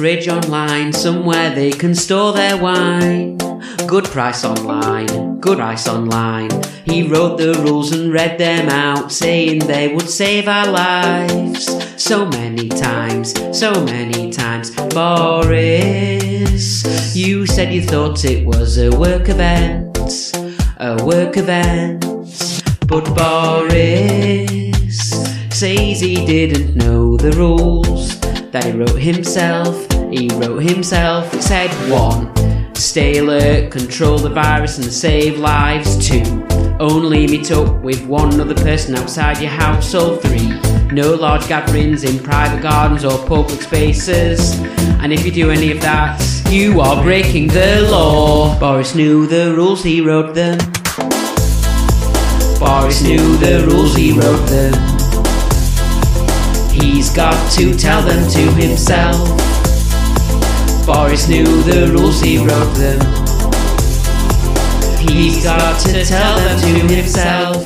Fridge online, somewhere they can store their wine. Good price online, good price online. He wrote the rules and read them out, saying they would save our lives. So many times, so many times. Boris, you said you thought it was a work event, a work event. But Boris says he didn't know the rules that he wrote himself. He wrote himself. Said one, stay alert, control the virus and save lives. Two, only meet up with one other person outside your house. Or three, no large gatherings in private gardens or public spaces. And if you do any of that, you are breaking the law. Boris knew the rules, he wrote them. Boris knew the rules, he wrote them. He's got to tell them to himself. Boris knew the rules, he wrote them. He's got to tell them to himself.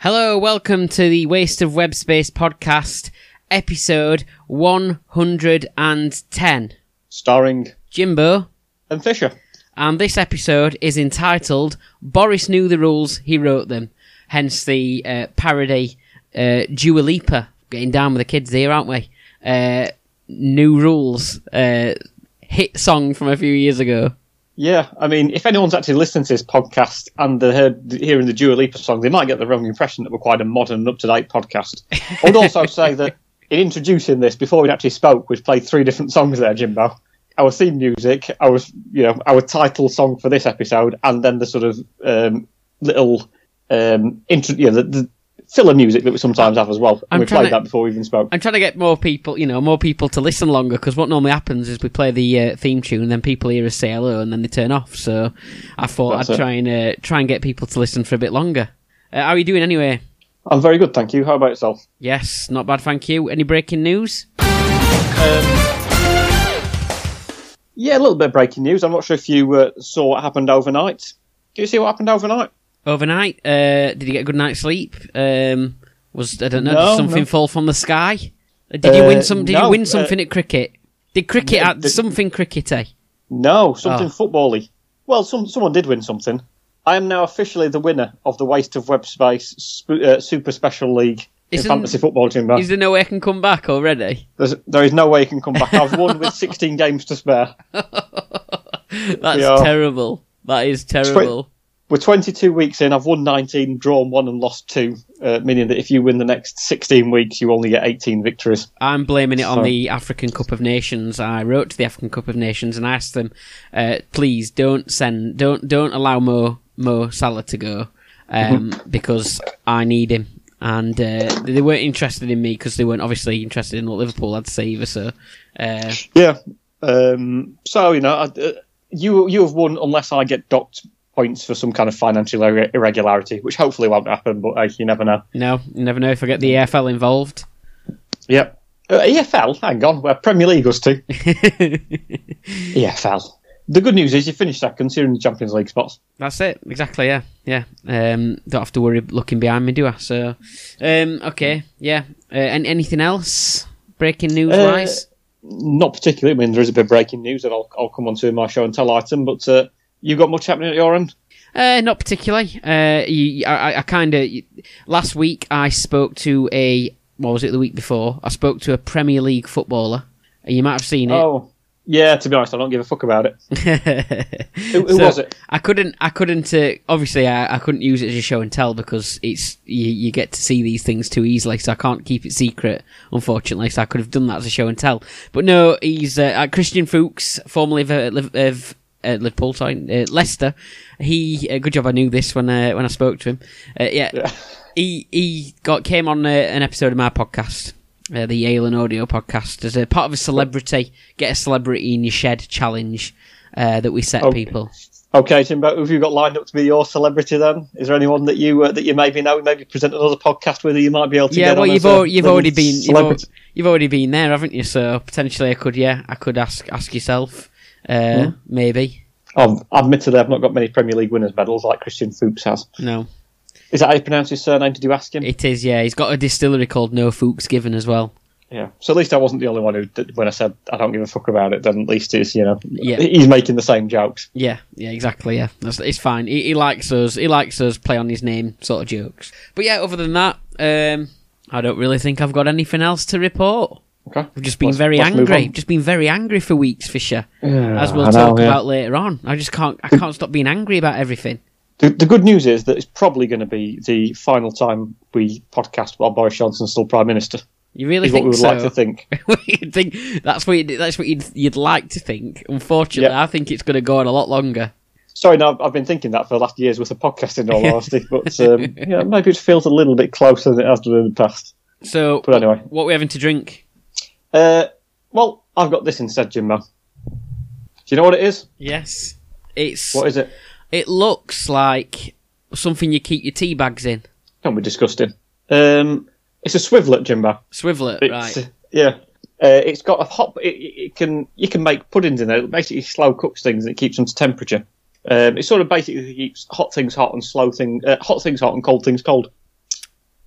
Hello, welcome to the Waste of Web Space podcast, episode 110. starring Jimbo, and Fisher. and this episode is entitled Boris Knew the Rules, He Wrote Them. Hence the uh, parody uh, Dua Lipa getting down with the kids here, aren't we? Uh, new Rules, uh, hit song from a few years ago. Yeah, I mean, if anyone's actually listened to this podcast and they heard hearing the Dua Lipa song, they might get the wrong impression that we're quite a modern and up to date podcast. I would also say that in introducing this, before we actually spoke, we've played three different songs there, Jimbo. Our theme music, our you know, our title song for this episode, and then the sort of um, little um, intro, yeah, the, the filler music that we sometimes have as well. I'm we played to- that before we even spoke. I'm trying to get more people, you know, more people to listen longer because what normally happens is we play the uh, theme tune and then people hear us say hello and then they turn off. So I thought That's I'd it. try and uh, try and get people to listen for a bit longer. Uh, how are you doing anyway? I'm very good, thank you. How about yourself? Yes, not bad, thank you. Any breaking news? Yeah, a little bit of breaking news. I'm not sure if you uh, saw what happened overnight. Did you see what happened overnight? Overnight, uh, did you get a good night's sleep? Um, was I don't know, No, did something no. fall from the sky? Uh, Did you win Uh, some? Did no, you win uh, something at cricket? Did cricket Yeah, at the- something crickety? No, something Oh. football-y. Well, some, someone did win something. I am now officially the winner of the Waste of Web Space sp- uh, Super Special League in fantasy football, Jimbo. Is there no way I can come back already? There's, there is no way you can come back. I've won with 16 games to spare. That's Yeah. terrible. That is terrible. We're 22 weeks in. I've won 19, drawn one, and lost two, uh, meaning that if you win the next 16 weeks, you only get 18 victories. I'm blaming it on the African Cup of Nations. I wrote to the African Cup of Nations and asked them, uh, please don't send, don't don't allow Mo Mo Salah to go um, because I need him. And uh, they weren't interested in me because they weren't obviously interested in what Liverpool had to say either. So uh, Yeah. Um, so you know, I, uh, you you have won unless I get docked points for some kind of financial irre- irregularity, which hopefully won't happen. But uh, you never know. no, you never know if I get the AFL involved. Yep. Uh, EFL, hang on, where Premier League us to. EFL. The good news is you finished second, so you're in the Champions League spots. That's it, exactly. Yeah, yeah. Um, don't have to worry looking behind me, do I? So, um, okay, yeah. Uh, and anything else breaking news Uh, wise? Not particularly. I mean, there is a bit of breaking news that I'll, I'll come on to in my show and tell item, but uh, you got much happening at your end? Uh, not particularly. Uh, you, I, I kind of last week I spoke to a what was it the week before? I spoke to a Premier League footballer. You might have seen it. Oh, yeah, to be honest, I don't give a fuck about it. Who, who So, was it? I couldn't. I couldn't. Uh, obviously, I, I couldn't use it as a show and tell because it's you, you get to see these things too easily. So I can't keep it secret, unfortunately. So I could have done that as a show and tell. But no, he's uh, uh, Christian Fuchs, formerly of, uh, of uh, Liverpool, sorry, uh, Leicester. He uh, good job. I knew this when uh, when I spoke to him. Uh, yeah, Yeah. he he got came on uh, an episode of my podcast. Uh, the Yale and Audio podcast as a part of a celebrity get a celebrity in your shed challenge uh, that we set Okay. people. Okay, Jimbo, who have you got lined up to be your celebrity then? Is there anyone that you uh, that you maybe know, maybe present another podcast with, who you might be able to yeah, get well, on you've al- you've already been you've, al- you've already been there, haven't you? So potentially, I could yeah, I could ask ask yourself, uh, Hmm. maybe. I've, admittedly, I've not got many Premier League winners' medals like Christian Fuchs has. No, Is that how you pronounce his surname? Did you ask him? it is. Yeah, he's got a distillery called No Fuchs Given as well. Yeah. So at least I wasn't the only one who, did, when I said I don't give a fuck about it, then at least it's, you know, Yeah. he's making the same jokes. Yeah, yeah, exactly. Yeah, That's, it's fine. He, he likes us. He likes us play on his name sort of jokes. But yeah, other than that, um, I don't really think I've got anything else to report. Okay. I've just been Let's- very let's move angry. Just been very angry for weeks, Fisher. Yeah, as we'll I know, talk yeah. about later on. I just can't. I can't stop being angry about everything. The, the good news is that it's probably going to be the final time we podcast while Boris Johnson's still Prime Minister. You really Is what think we would so? like to think. you'd think that's what you'd, that's what you'd, you'd like to think. Unfortunately, Yeah. I think it's going to go on a lot longer. Sorry, no, I've- I've been thinking that for the last years with the podcast, in all honesty. But um, yeah, maybe it feels a little bit closer than it has done in the past. So, But anyway, what are we having to drink? Uh, well, I've got this instead, Jimbo. Do you know what it is? Yes, it's. What is it? It looks like something you keep your tea bags in. Don't be disgusting. Um, it's a swivelet, Jimbo. Swivelit, It's, right? Yeah. Uh, it's got a hot. It, it can you can make puddings in there. It basically slow cooks things and it keeps them to temperature. Um, it sort of basically keeps hot things hot and slow thing uh, hot things hot and cold things cold.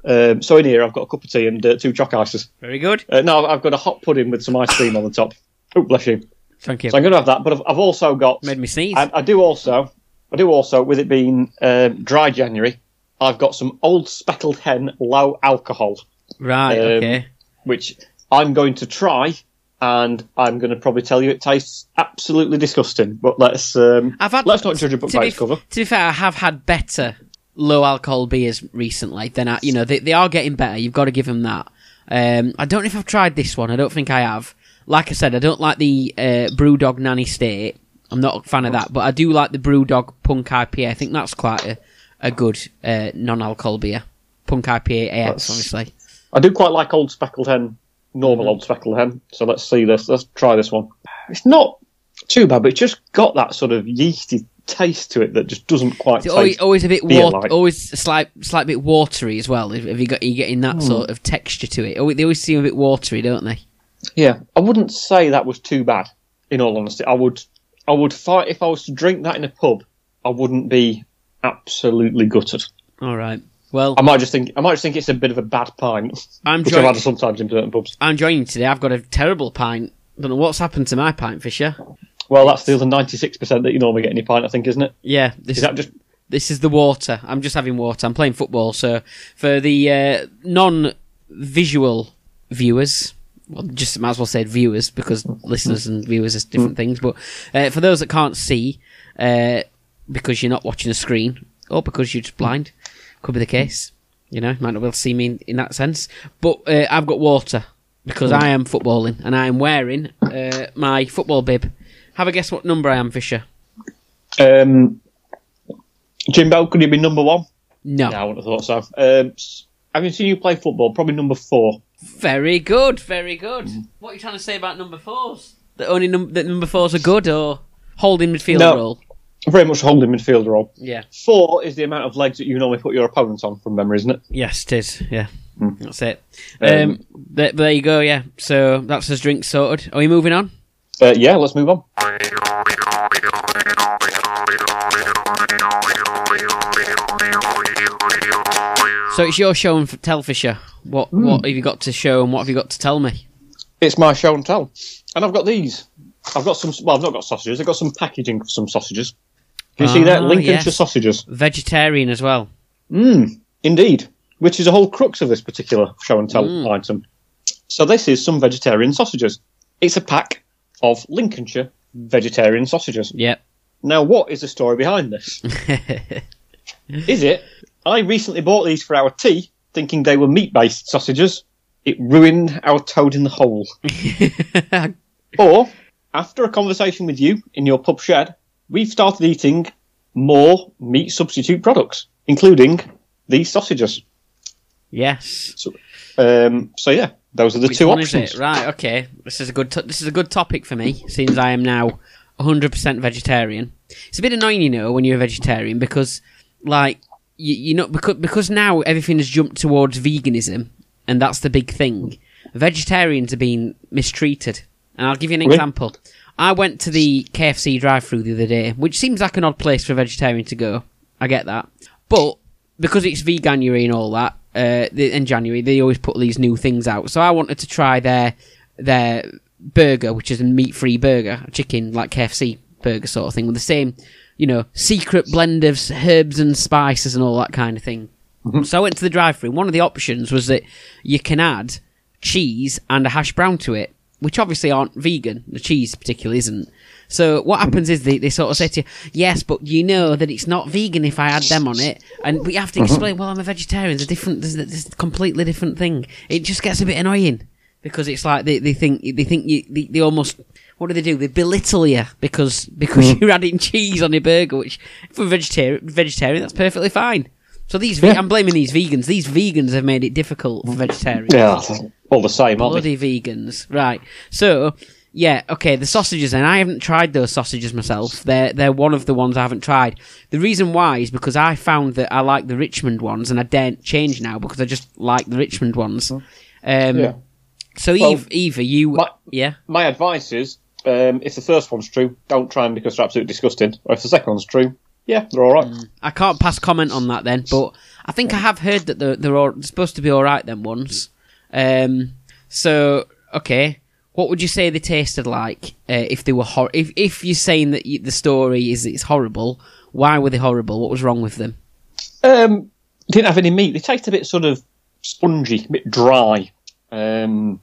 Um, so in here I've got a cup of tea and uh, two choc ices. Very good. Uh, no, I've got a hot pudding with some ice cream on the top. Oh, bless you. Thank you. So I'm going to have that, but I've, I've also got. Made me sneeze. I, I do also. I do also, with it being um, dry January, I've got some old speckled hen low alcohol right. um, okay. which I'm going to try, and I'm going to probably tell you it tastes absolutely disgusting. But let's um, I've had. let's not judge a book by its cover. To be fair, I have had better low alcohol beers recently. then I, you know, they they are getting better. You've got to give them that. Um, I don't know if I've tried this one. I don't think I have. Like I said, I don't like the uh, BrewDog Nanny State. I'm not a fan of that, but I do like the BrewDog Punk IPA. I think that's quite a, a good uh, non-alcohol beer. Punk IPA AF, obviously. I do quite like old speckled hen, normal Mm-hmm. old speckled hen. So let's see this. Let's try this one. It's not too bad, but it's just got that sort of yeasty taste to it that just doesn't quite It's always, always a bit water, like. always a slight, slight bit watery as well. Have you got, are you getting that Hmm. sort of texture to it? They always seem a bit watery, don't they? Yeah, I wouldn't say that was too bad. In all honesty, I would, I would fight if I was to drink that in a pub. I wouldn't be absolutely gutted. All right. Well, I might just think, I might just think it's a bit of a bad pint, I'm which I've had sometimes in certain pubs. I'm joining today. I've got a terrible pint. Don't know what's happened to my pint, Fisher. Well, that's the other ninety-six percent that you normally get in your pint, I think, isn't it? Yeah, this Is that just? this is the water. I'm just having water. I'm playing football, so for the uh, non-visual viewers, well, just might as well say viewers because listeners and viewers are different things. But uh, for those that can't see, uh, because you're not watching a screen or because you're just blind, could be the case. You know, you might not be able to see me in, in that sense. But uh, I've got water because I am footballing and I am wearing uh, my football bib. Have a guess what number I am, Fisher? Um, Jimbo, could you be number one? No. No, I wouldn't have thought so. Um, having seen you play football, probably number four. Very good, very good. What are you trying to say about number fours? That only num- that number fours are good, or holding midfield No. role? Very much holding midfield role. Yeah. Four is the amount of legs that you normally put your opponent on from memory, isn't it? Yes, it is. Yeah, that's it. Um, Um, there, there you go. Yeah. So that's his drink sorted. Are we moving on? Uh, yeah, let's move on. So it's your show and tell, Fisher. What what have you got to show and what have you got to tell me? It's my show and tell, and I've got these. I've got some. Well, I've not got sausages. I've got some packaging for some sausages. Can you see that Ah, Lincolnshire yes. sausages? Vegetarian as well. Mm, indeed. Which is a whole crux of this particular show and tell Mm. item. So this is some vegetarian sausages. It's a pack of Lincolnshire vegetarian sausages. Yep. Now, what is the story behind this? is it? I recently bought these for our tea, thinking they were meat-based sausages. It ruined our toad in the hole. Or, after a conversation with you in your pub shed, we've started eating more meat substitute products, including these sausages. yes. So, um, so yeah, those are the Which two options. Right. Okay. This is a good. T- this is a good topic for me, since I am now 100% vegetarian. It's a bit annoying, you know, when you're a vegetarian because, like, you, you know, because because now everything has jumped towards veganism, and that's the big thing. Vegetarians are being mistreated, and I'll give you an Okay. example. I went to the KFC drive-through the other day, which seems like an odd place for a vegetarian to go. I get that, but because it's veganuary and all that, uh, in January they always put these new things out. So I wanted to try their their burger, which is a meat-free burger, chicken like KFC burger sort of thing, with the same, you know, secret blend of herbs and spices and all that kind of thing. So I went to the drive-through. One of the options was that you can add cheese and a hash brown to it, which obviously aren't vegan. The cheese particularly isn't. So what happens is they, they sort of say to you, yes, but you know that it's not vegan if I add them on it, and we have to mm-hmm. explain. Well, I'm a vegetarian. There's a different. There's, there's a completely different thing. It just gets a bit annoying because it's like they, they think they think you they, they almost what do they do? They belittle you because because mm-hmm. you're adding cheese on your burger, which for a vegetarian vegetarian that's perfectly fine. So these Yeah. I'm blaming these vegans. These vegans have made it difficult for vegetarians. Yeah, all the same? Bloody vegans. Right. So, yeah, okay, the sausages and I haven't tried those sausages myself. They're they're one of the ones I haven't tried. The reason why is because I found that I like the Richmond ones and I daren't change now because I just like the Richmond ones. Um Yeah. so Well, Eve Eva, you my- yeah. My advice is, um, if the first one's true, don't try them because they're absolutely disgusting. Or if the second one's true, yeah, they're all right. I can't pass comment on that then, but I think I have heard that they're, they're all, supposed to be all right then once. Um, so okay, what would you say they tasted like uh, if they were hor- if if you're saying that you, the story is it's horrible? Why were they horrible? What was wrong with them? Um, didn't have any meat. They tasted a bit sort of spongy, a bit dry. Um,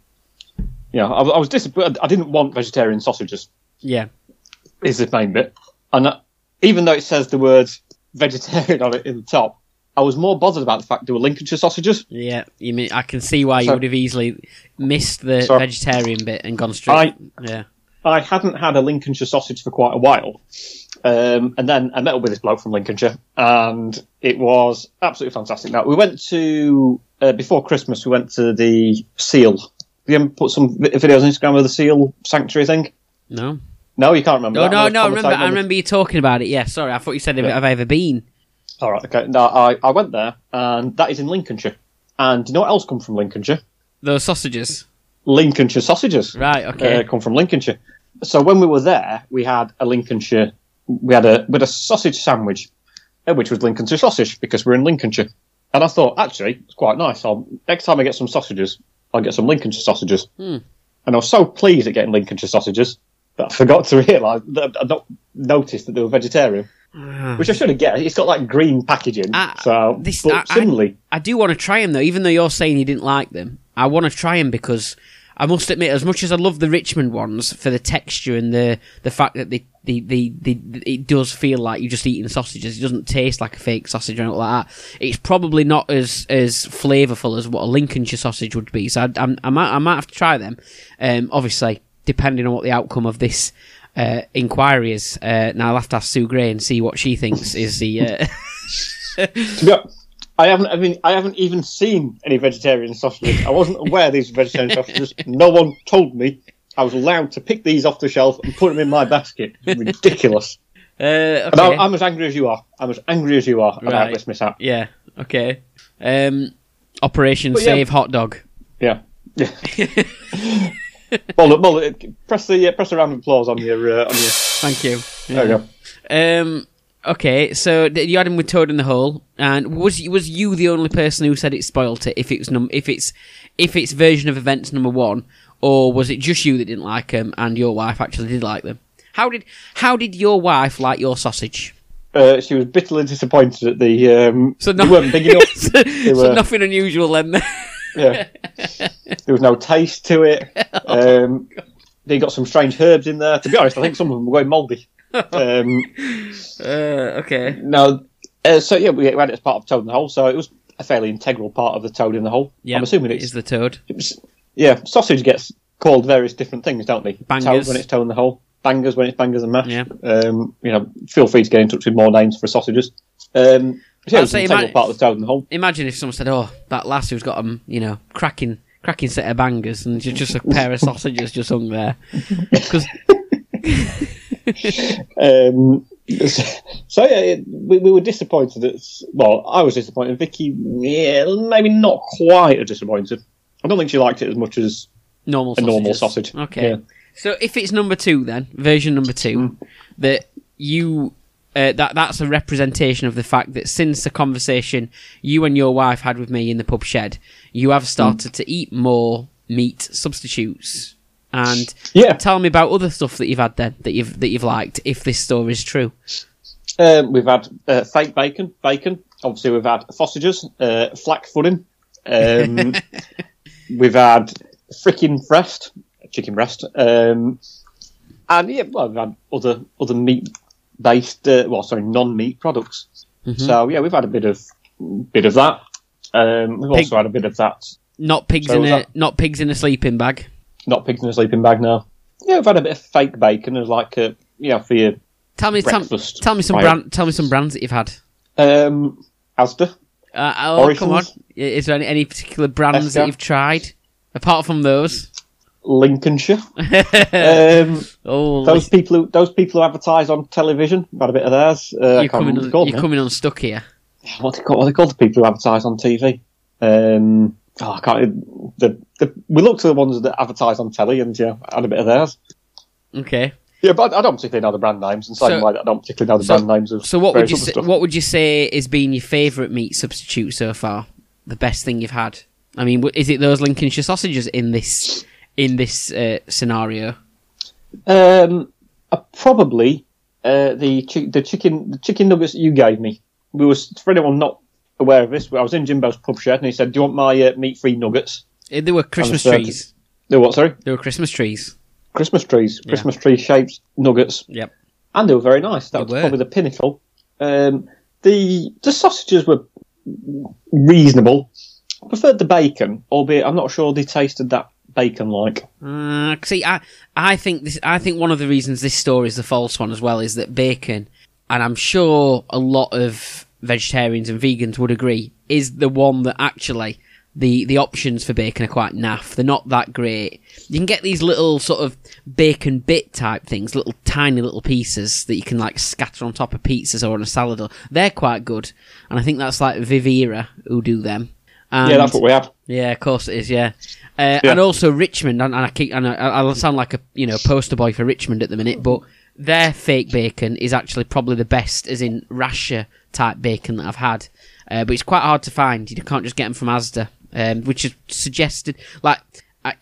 yeah, I, I was disappointed. I didn't want vegetarian sausages. Yeah, Is the main bit, and uh, even though it says the words vegetarian on it in the top, I was more bothered about the fact they were Lincolnshire sausages. yeah. You mean I can see why you would have easily missed the So- vegetarian bit and gone straight. I, yeah, I hadn't had a Lincolnshire sausage for quite a while. Um, and then I met up with this bloke from Lincolnshire, and it was absolutely fantastic. Now, we went to, uh, before Christmas, we went to the Seal. You ever put some videos on Instagram of the Seal Sanctuary thing? no, No, you can't remember no, no, no. I remember, I remember you talking about it. Yeah, sorry, I thought you said Yeah. have I ever been? All right, okay. No, I, I went there, and that is in Lincolnshire. And do you know what else come from Lincolnshire? Those sausages, Lincolnshire sausages. right? Okay. uh, come from Lincolnshire. So when we were there, we had a Lincolnshire, we had a with a sausage sandwich, uh, which was Lincolnshire sausage because we're in Lincolnshire. And I thought, actually, it's quite nice. I'll, next time I get some sausages, I'll get some Lincolnshire sausages. Hmm. And I was so pleased at getting Lincolnshire sausages that I forgot to realise that I not noticed that they were vegetarian, which I should have get. It's got like green packaging. Ah, so, this- but I- I- similarly, I do want to try them though, even though you're saying you didn't like them. I want to try them because I must admit, as much as I love the Richmond ones for the texture and the the fact that they, they, they, they, it does feel like you're just eating sausages. It doesn't taste like a fake sausage or anything like that. It's probably not as as flavourful as what a Lincolnshire sausage would be. So I, I'm, I might I might have to try them. Um, obviously, depending on what the outcome of this. Uh, inquiry is uh, now. I'll have to ask Sue Gray and see what she thinks is the uh, I haven't. I mean, I haven't even seen any vegetarian sausages. I wasn't aware these were vegetarian sausages. No one told me I was allowed to pick these off the shelf and put them in my basket. Ridiculous. uh, okay. I'm, I'm as angry as you are. I'm as angry as you are about Right. this mishap. Yeah. Okay. Um, Operation But yeah. Save Hot Dog. Yeah. Yeah. well, look, press the uh, press the round of applause on your uh, on your. Thank you. There you go. Um. Okay, so you had him with Toad in the Hole, and was was you the only person who said it spoilt it? If it's num- if it's if it's version of events number one, or was it just you that didn't like them, and your wife actually did like them? How did how did your wife like your sausage? Uh, she was bitterly disappointed at the. Um, So they weren't big enough. so, so nothing unusual then. Yeah. there was no taste to it. Um, they got some strange herbs in there. To be honest, I think some of them were going mouldy. Um, uh, okay. no, uh, so yeah, we had it as part of Toad in the Hole, so it was a fairly integral part of the Toad in the Hole. Yeah. I'm assuming it's is the Toad. it was- yeah. Sausage gets called various different things, don't they? Bangers. Toad when it's Toad in the Hole, bangers when it's bangers and mash. Yeah. Um, you know, feel free to get in touch with more names for sausages. Um, yeah, I'd say an ima- part of the the Hole. Imagine if someone said, "Oh, that lass who's got um, you know, cracking, cracking set of bangers, and just just a pair of sausages just hung there." Because Um, so yeah, it, we, we were disappointed. That, well, I was disappointed. Vicky, yeah, maybe not quite as disappointed. I don't think she liked it as much as normal a normal sausage. Okay. Yeah. So if it's number two, then version number two, that you uh, that that's a representation of the fact that since the conversation you and your wife had with me in the pub shed, you have started to eat more meat substitutes. And Yeah. tell me about other stuff that you've had then that you've that you've liked. If this story is true, Um, we've had uh, fake bacon, bacon. Obviously, we've had sausages, uh, flack pudding. Um, we've had freaking breast, chicken breast, um, and yeah, well, we've had other other meat based, uh, well, sorry, non meat products. So yeah, we've had a bit of bit of that. Um, we've Pig- also had a bit of that. not pigs So in a that- not pigs in a sleeping bag. Not pigs in a sleeping bag now. Yeah, we've had a bit of fake bacon as like a you know for your Tell me, tell, breakfast. tell me some Right. brand, tell me some brands that you've had. Um, Asda. Uh, oh, come on! Is there any, any particular brands that you've tried apart from those? Lincolnshire. um, oh, those people who those people who advertise on television, had a bit of theirs. Uh, you're coming, on, called you're coming unstuck here. What they call what they called the people who advertise on TV. Um, oh, I can't. The, the, we looked at the ones that advertise on telly, and yeah, had a bit of theirs. Okay. Yeah, but I don't particularly know the brand names, and same So- way I don't particularly know the so- brand names of. So what would you say, stuff. what would you say has been your favourite meat substitute so far? The best thing you've had? I mean, is it those Lincolnshire sausages in this in this uh, scenario? Um, uh, probably uh, the chi- the chicken the chicken nuggets that you gave me. We was for anyone not aware of this. I was in Jimbo's pub shed, and he said, "Do you want my uh, meat free nuggets?" Uh, They were Christmas trees. They were what? Sorry, They were Christmas trees. Christmas trees, Christmas tree shaped nuggets, Yep. and they were very nice. That They was were. probably the pinnacle. Um, the the sausages were reasonable. I preferred the bacon, albeit I'm not sure they tasted that bacon like. Uh, see, I I think this. I think one of the reasons this story is the false one as well is that bacon, and I'm sure a lot of vegetarians and vegans would agree, is the one that actually the the options for bacon are quite naff. They're not that great. You can get these little sort of bacon bit type things, little tiny little pieces that you can like scatter on top of pizzas or on a salad. They're quite good, and I think that's like Vivera who do them. And yeah, that's what we had. yeah, of course it is. Yeah, uh, Yeah. and also Richmond. And, and I keep, and I, I sound like a you know poster boy for Richmond at the minute, but their fake bacon is actually probably the best, as in rasher type bacon that I've had. Uh, but it's quite hard to find. You can't just get them from Asda, um, which is suggested. Like I,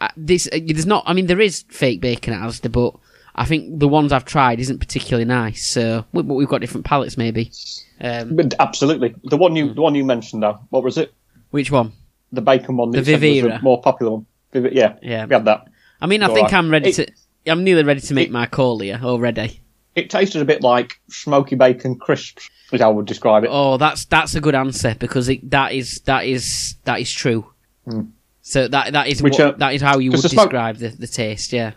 I, this, uh, there's not. I mean, there is fake bacon at Asda, but I think the ones I've tried isn't particularly nice. So, we- but we've got different palates, maybe. Um, But absolutely, the one you the one you mentioned though, what was it? Which one? The bacon one. The the more popular one. Viv- Yeah, Yeah. we had that. I mean, I think alright. I'm ready It- to. I'm nearly ready to make it- my call here already. It tasted a bit like smoky bacon crisps, as I would describe it. Oh, that's that's a good answer because it, that is that is that is true. So that that is. Which, what, uh, that is how you would the smoke- describe the, the taste. Yeah.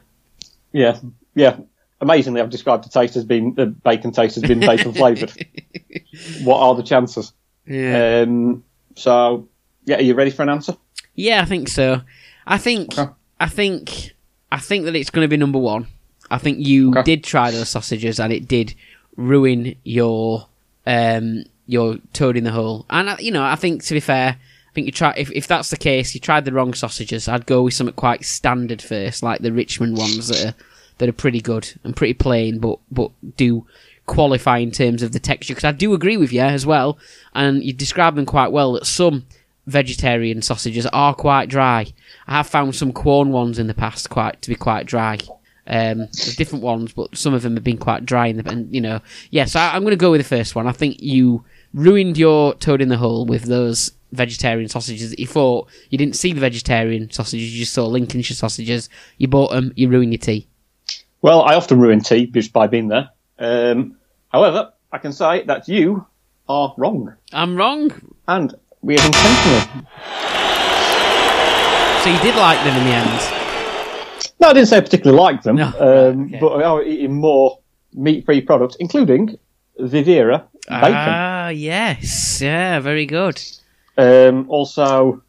Yeah, yeah. Amazingly, I've described the taste as being the bacon taste as being bacon flavoured. what are the chances? Yeah. Um, so, yeah, are you ready for an answer? Yeah, I think so. I think Okay. I think I think that it's going to be number one. I think you Okay. did try those sausages and it did ruin your um your toad in the hole. And you know, I think to be fair, I think you try if if that's the case, you tried the wrong sausages. I'd go with something quite standard first, like the Richmond ones that are that are pretty good and pretty plain, but but do qualify in terms of the texture. Because I do agree with you as well, and you describe them quite well. That some vegetarian sausages are quite dry. I have found some Quorn ones in the past quite to be quite dry. Um, different ones, but some of them have been quite dry. In the, and you know, yeah. So I, I'm going to go with the first one. I think you ruined your toad in the hole with those vegetarian sausages that you thought you didn't see the vegetarian sausages. You just saw Lincolnshire sausages. You bought them. You ruined your tea. Well, I often ruin tea just by being there. Um, however, I can say that you are wrong. I'm wrong. And we have intentionally. So you did like them in the end. No, I didn't say I particularly like them, No, um, okay. but we are eating more meat free products, including Vivera bacon. Ah, yes. Yeah, very good. Um, also,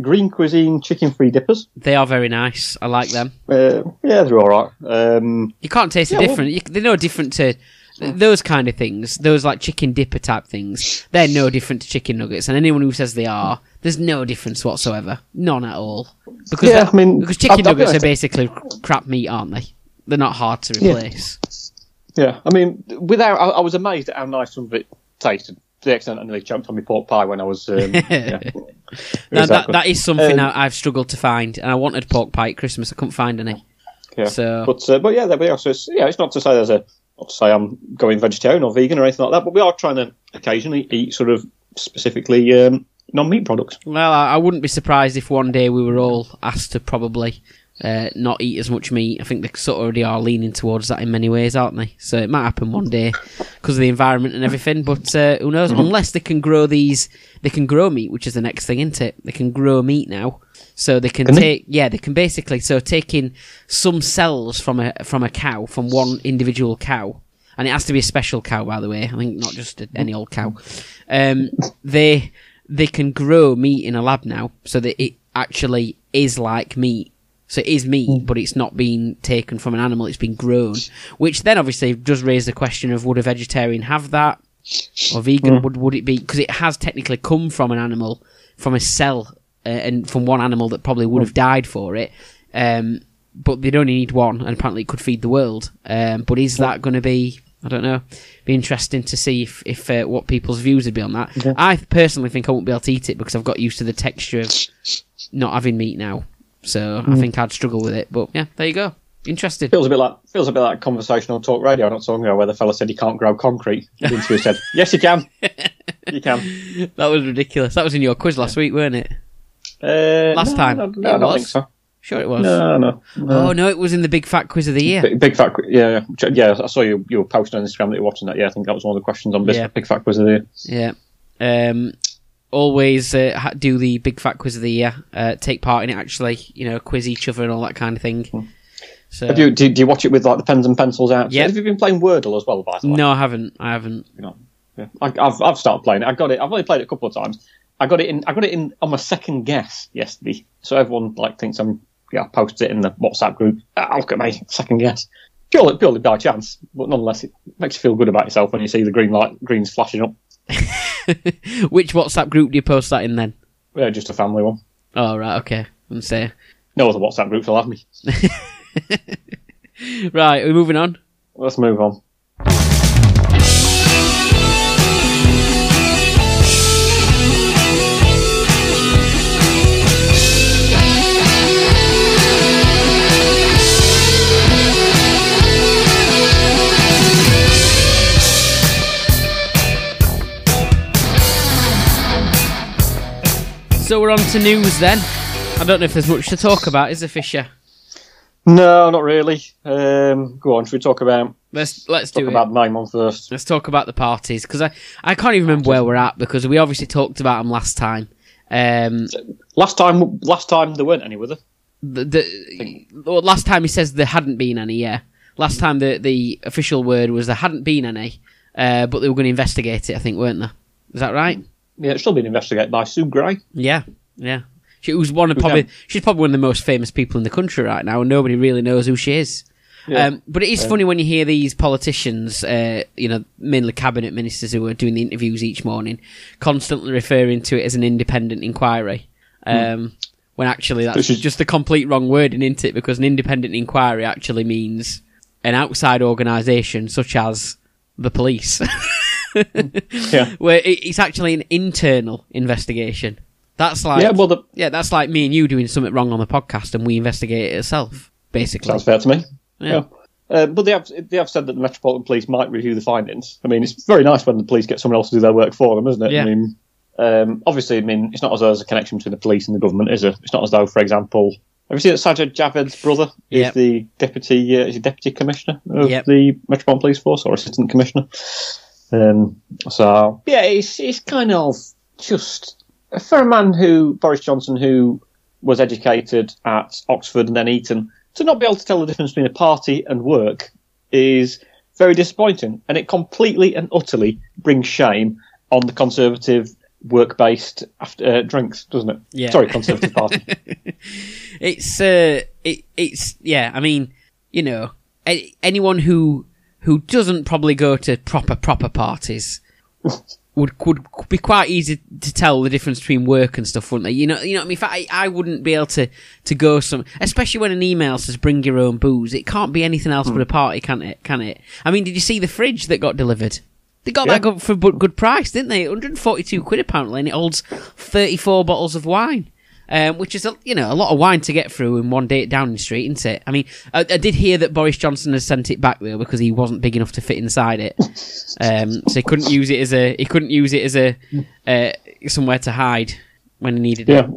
green cuisine chicken free dippers. They are very nice. I like them. Uh, yeah, they're all right. Um, You can't taste Yeah, the well- You, they're no different to Those kind of things, those like chicken dipper type things, they're no different to chicken nuggets. And anyone who says they are, there's no difference whatsoever, none at all. Because Yeah, I mean, because chicken I'll- I'll be nuggets are basically crap meat, aren't they? They're not hard to replace. Yeah, I mean, without I, I was amazed at how nice some of it tasted. To the extent I nearly choked on my pork pie when I was. Um, yeah. Now, was that, that is something Um, I, I've struggled to find, and I wanted pork pie at Christmas. I couldn't find any. Yeah. So- but uh, but yeah, there we are. So it's, yeah, it's not to say there's a not to say I'm going vegetarian or vegan or anything like that, but we are trying to occasionally eat sort of specifically um, non-meat products. Well, I, wouldn't be surprised if one day we were all asked to probably uh, not eat as much meat. I think they sort of already are leaning towards that in many ways, aren't they? So it might happen one day because of the environment and everything. But uh, who knows? Unless they can grow these, they can grow meat, which is the next thing, isn't it? They can grow meat now, so they can, Can they? take. Yeah, they can basically so taking some cells from a from a cow from one individual cow. And it has to be a special cow, by the way. I think not just any old cow. Um, they they can grow meat in a lab now, so that it actually is like meat. So it is meat, but it's not being taken from an animal; it's been grown. Which then obviously does raise the question of would a vegetarian have that, or vegan? Would would it be because it has technically come from an animal, from a cell, uh, and from one animal that probably would have died for it. Um, but they'd only need one, and apparently it could feed the world. Um, but is that going to be? I don't know. Be interesting to see if, if uh, what people's views would be on that. I personally think I won't be able to eat it because I've got used to the texture of not having meat now. So I think I'd struggle with it. But yeah, there you go. Interesting. Feels a bit like feels a bit like conversational talk radio I'm not so long ago where the fella said he can't grow concrete. The interviewer said, "Yes, you can. You can." That was ridiculous. That was in your quiz last week, weren't it? Uh, Last no, time. no, no, I don't was. think so. Sure, it was. No, no. no. Oh no, it was in the big fat quiz of the year. Big, big fat, yeah, yeah, yeah. I saw you. You were posting on Instagram that you're watching that. Yeah, I think that was one of the questions on this Yeah. big fat quiz of the year. Yeah. Um, always uh, do the big fat quiz of the year. Uh, take part in it. Actually, you know, quiz each other and all that kind of thing. So Have you, do, do you watch it with like the pens and pencils out? Yeah. Have you been playing Wordle as well? By the way? no, I haven't. I haven't. You know, yeah. I, I've I've started playing it. I got it. I've only played it a couple of times. I got it in. I got it in on my second guess yesterday. So everyone like thinks I'm. Yeah, I posted it in the WhatsApp group. Ah, look at my second guess. Purely, purely by chance, but nonetheless, it makes you feel good about yourself when you see the green light, greens flashing up. Which WhatsApp group do you post that in then? Yeah, just a family one. Oh right, okay. And say No other WhatsApp groups will have me. right. We're moving on. Let's move on. So we're on to news then. I don't know if there's much to talk about, is there, Fisher? No, not really. Um, go on. Should we talk about Let's let's talk do it. about main one first? Let's talk about the parties because I, I can't even remember where we're at because we obviously talked about them last time. Um, Last time, last time there weren't any, were there? the, the well, last time he says there hadn't been any. Yeah, last time the the official word was there hadn't been any, uh, but they were going to investigate it. I think, weren't they? Is that right? Yeah, it's still being investigated by Sue Gray. Yeah, yeah. She was one of probably she's probably one of the most famous people in the country right now, and nobody really knows who she is. Yeah. Um, but it is funny when you hear these politicians, uh, you know, mainly cabinet ministers who are doing the interviews each morning, constantly referring to it as an independent inquiry. Um, When actually that's is- just the complete wrong wording, isn't it? Because an independent inquiry actually means an outside organisation such as the police, Yeah. where it's actually an internal investigation. That's like yeah, well, the, yeah, that's like me and you doing something wrong on the podcast and we investigate it ourselves, basically. sounds fair to me. Yeah. Yeah. Uh, but they have they have said that the Metropolitan Police might review the findings. I mean, it's very nice when the police get someone else to do their work for them, isn't it? Yeah. I mean, um, obviously, I mean, it's not as though there's a connection between the police and the government, is it? It's not as though, for example, have you seen that Sajid Javid's brother is Yep. the deputy uh, is he deputy commissioner of Yep. the Metropolitan Police Force or assistant commissioner? Um, so yeah, it's it's kind of just for a man who Boris Johnson, who was educated at Oxford and then Eton, to not be able to tell the difference between a party and work is very disappointing, and it completely and utterly brings shame on the Conservative work-based after, uh, drinks, doesn't it? Yeah. Sorry, Conservative Party. it's uh, it it's yeah. I mean, you know, a- anyone who who doesn't probably go to proper proper parties would would be quite easy to tell the difference between work and stuff, wouldn't they? You know, you know. What I mean, if I, I wouldn't be able to to go some, especially when an email says bring your own booze. It can't be anything else but a hmm. party, can it? Can it? I mean, did you see the fridge that got delivered? They got Yeah. that for good price, didn't they? 142 quid apparently, and it holds 34 bottles of wine. Um, which is a, you know a lot of wine to get through in one day at Downing Street, isn't it? I mean, I, I did hear that Boris Johnson has sent it back though because he wasn't big enough to fit inside it, um, so he couldn't use it as a he couldn't use it as a uh, somewhere to hide when he needed Yeah. it.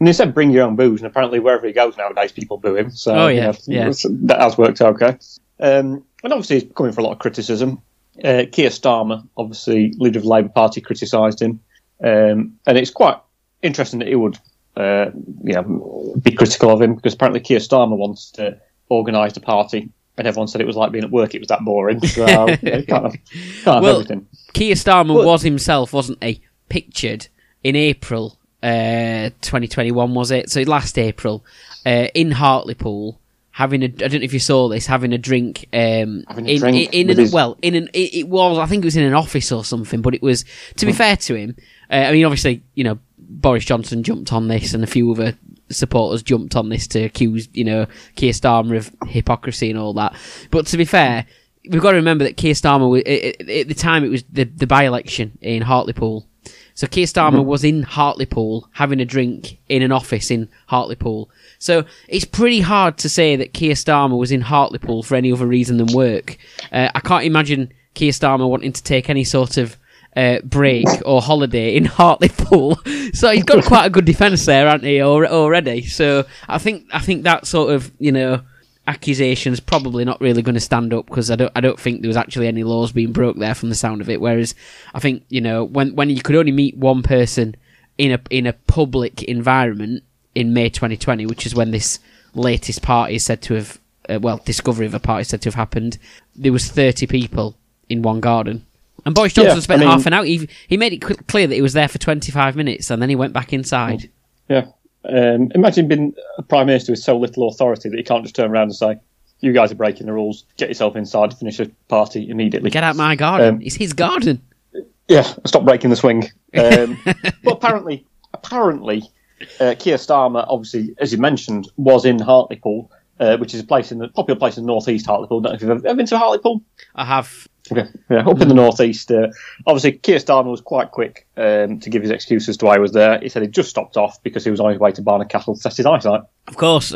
And he said bring your own booze, and apparently wherever he goes nowadays, people boo him. So Oh, you yeah, know, yeah. that has worked okay. Um, and obviously, he's coming for a lot of criticism. Uh, Keir Starmer, obviously leader of the Labour Party, criticised him, um, and it's quite interesting that he would, uh, you know, be critical of him because apparently Keir Starmer wants to organise a party, and everyone said it was like being at work; it was that boring. So yeah, you can't have, can't Well, everything. Keir Starmer Well- was himself, wasn't he? Pictured in April uh, 2021, was it? So last April, uh, in Hartlepool, having a. I don't know if you saw this, having a drink. Um, Having a in, drink in, in an, his- well, in an. It, it was. I think it was in an office or something. But it was. To be Hmm. fair to him, uh, I mean, obviously, you know, Boris Johnson jumped on this, and a few other supporters jumped on this to accuse, you know, Keir Starmer of hypocrisy and all that. But to be fair, we've got to remember that Keir Starmer, at, the time, it was the, the by-election in Hartlepool. So Keir Starmer was in Hartlepool having a drink in an office in Hartlepool. So it's pretty hard to say that Keir Starmer was in Hartlepool for any other reason than work. Uh, I can't imagine Keir Starmer wanting to take any sort of uh, break or holiday in Hartlepool. So he's got quite a good defence there, hasn't he, al- already? So I think I think that sort of you know accusation's probably not really going to stand up because I don't I don't think there was actually any laws being broke there from the sound of it. Whereas I think you know when when you could only meet one person in a in a public environment in May 2020, which is when this latest party is said to have uh, well discovery of a party is said to have happened. There was 30 people in one garden. And Boris Johnson Yeah, spent I mean- half an hour. He, he made it clear that he was there for 25 minutes and then he went back inside. Yeah. Um, imagine being a prime minister with so little authority that you can't just turn around and say, "You guys are breaking the rules. Get yourself inside. Finish a party immediately." Get out my garden. Um, it's his garden. Yeah, stop breaking the swing. Um, but apparently, apparently, uh, Keir Starmer, obviously, as you mentioned, was in Hartlepool, uh, which is a place in the popular place in North East Hartlepool. Don't know if you've ever, ever been to Hartlepool. I have. Okay. Yeah, up in the northeast. Uh, obviously, Keir Starmer was quite quick um, to give his excuses to why he was there. He said he just stopped off because he was on his way to Barnard Castle to test his eyesight. Of course.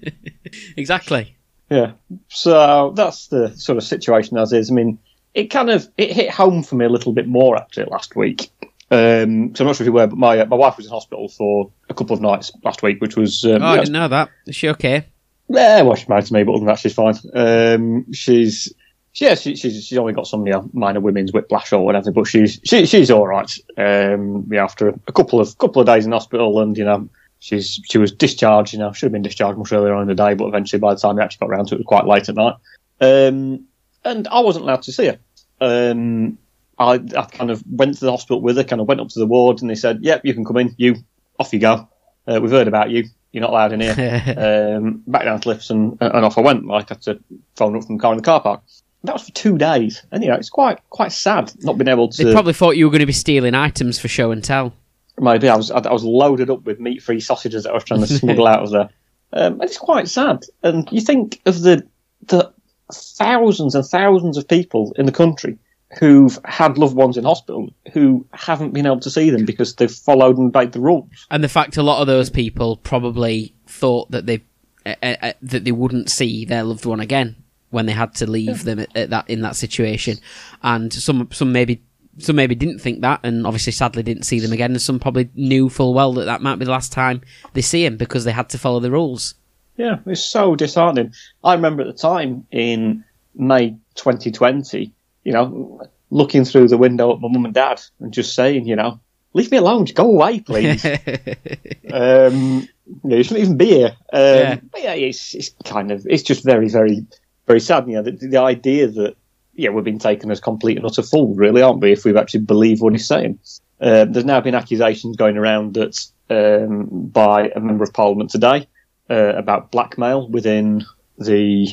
exactly. Yeah. So that's the sort of situation as is. I mean, it kind of it hit home for me a little bit more actually last week. Um, so I'm not sure if you were, but my uh, my wife was in hospital for a couple of nights last week, which was um, Oh, I didn't know that. Is she okay? yeah, well, she's married to me, but other than that, she's fine. Um, she's yeah, she, she's she's only got some you know, minor women's whiplash or whatever, but she's she, she's all right. Um, yeah, after a couple of couple of days in hospital, and you know, she's she was discharged. You know, should have been discharged much earlier on in the day, but eventually, by the time we actually got around to it, it was quite late at night. Um, and I wasn't allowed to see her. Um, I, I kind of went to the hospital with her, kind of went up to the ward, and they said, "Yep, you can come in. You off you go. Uh, we've heard about you. You're not allowed in here." um, back down to lifts and, and off I went. Like I had to phone up from the car in the car park. That was for two days, and you know it's quite quite sad not being able to. They probably thought you were going to be stealing items for show and tell. Maybe I was I, I was loaded up with meat free sausages that I was trying to smuggle out of there. Um, and it's quite sad. And you think of the the thousands and thousands of people in the country who've had loved ones in hospital who haven't been able to see them because they've followed and obeyed the rules. And the fact a lot of those people probably thought that they uh, uh, that they wouldn't see their loved one again when they had to leave them at, at that in that situation, and some some maybe some maybe didn't think that, and obviously sadly didn't see them again, and some probably knew full well that that might be the last time they see him because they had to follow the rules. Yeah, it's so disheartening. I remember at the time in May 2020, you know, looking through the window at my mum and dad and just saying, you know, leave me alone, go away, please. um, you shouldn't even be here. Um, Yeah. But yeah, it's, it's kind of, it's just very, very, very sad. You know, the, the idea that, yeah, we're being taken as complete and utter fools, really, aren't we, if we've actually believed what he's saying. Um, there's now been accusations going around that um, by a member of parliament today uh, about blackmail within the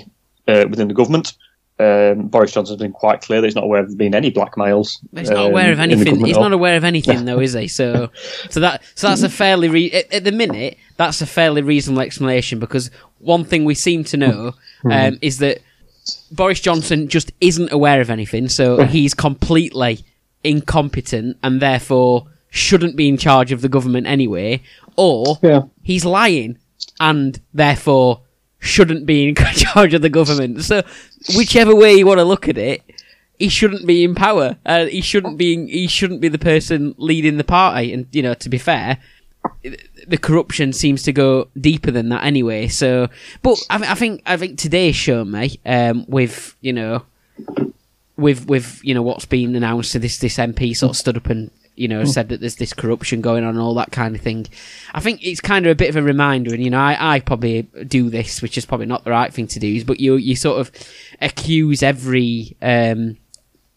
uh, within the government. Um, Boris Johnson's been quite clear that he's not aware of there being any blackmails. He's not aware of um, in the anything. He's not aware of anything, though, is he? So, so that so that's a fairly re- at, at the minute that's a fairly reasonable explanation because one thing we seem to know Hmm. um, is that Boris Johnson just isn't aware of anything, so he's completely incompetent and therefore shouldn't be in charge of the government anyway, or Yeah. he's lying and therefore shouldn't be in charge of the government. So, whichever way you want to look at it, he shouldn't be in power. Uh, he shouldn't be. He shouldn't be the person leading the party. And you know, to be fair, the corruption seems to go deeper than that anyway. So, but I, I think I think today's shown me um, with you know with with you know what's been announced to this this MP sort of stood up and you know said that there's this corruption going on and all that kind of thing. I think it's kind of a bit of a reminder, and you know I, I probably do this, which is probably not the right thing to do, but you you sort of accuse every um,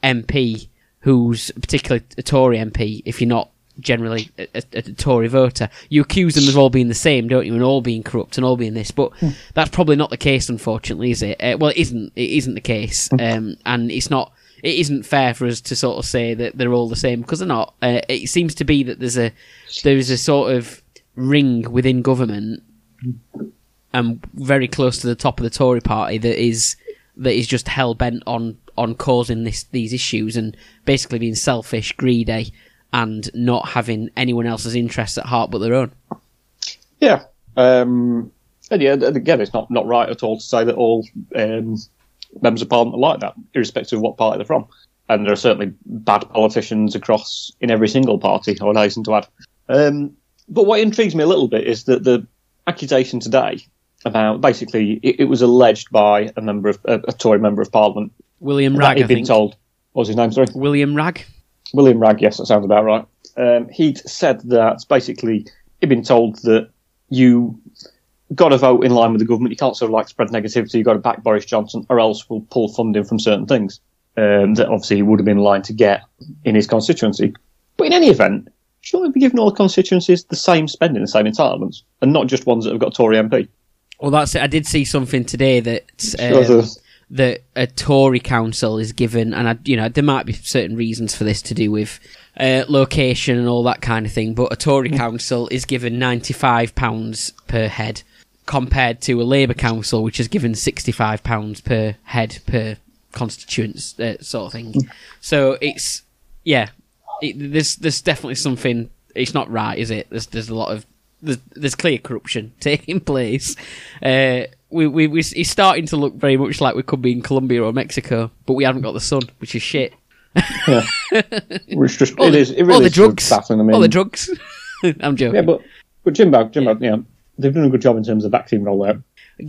MP who's particularly a Tory MP if you're not generally a, a, a Tory voter, you accuse them of all being the same, don't you, and all being corrupt and all being this. But that's probably not the case, unfortunately, is it? Uh, well, it isn't. It isn't the case, um, and it's not. It isn't fair for us to sort of say that they're all the same because they're not. Uh, it seems to be that there's a there's a sort of ring within government, and very close to the top of the Tory party that is that is just hell bent on on causing this these issues and basically being selfish, greedy, and not having anyone else's interests at heart but their own. Yeah. Um, and yeah, again, it's not, not right at all to say that all um, members of parliament are like that, irrespective of what party they're from. And there are certainly bad politicians across in every single party, I would hasten to add. Um, but what intrigues me a little bit is that the accusation today about basically it, it was alleged by a member of a, a Tory member of parliament William Wragg, he'd been told. What was his name? Sorry. William Wragg. William Wragg, yes, that sounds about right. Um, he'd said that basically he'd been told that you got to vote in line with the government. You can't sort of like spread negativity. You've got to back Boris Johnson, or else we'll pull funding from certain things um, that obviously he would have been in line to get in his constituency. But in any event, shouldn't we be giving all the constituencies the same spending, the same entitlements, and not just ones that have got Tory MP? Well, that's it. I did see something today that um, that a Tory council is given, and I, you know there might be certain reasons for this to do with uh, location and all that kind of thing. But a Tory council is given ninety five pounds per head, compared to a Labour council which is given sixty five pounds per head per constituents uh, sort of thing. So it's yeah, it, there's there's definitely something. It's not right, is it? There's there's a lot of there's, there's clear corruption taking place. Uh, we, we, we, it's starting to look very much like we could be in Colombia or Mexico, but we haven't got the sun, which is shit. Which just All it the, is. It really all the drugs. baffling. I mean, all the drugs. I'm joking. yeah, but but Jimbo, Jimbo, you know, they've done a good job in terms of vaccine rollout.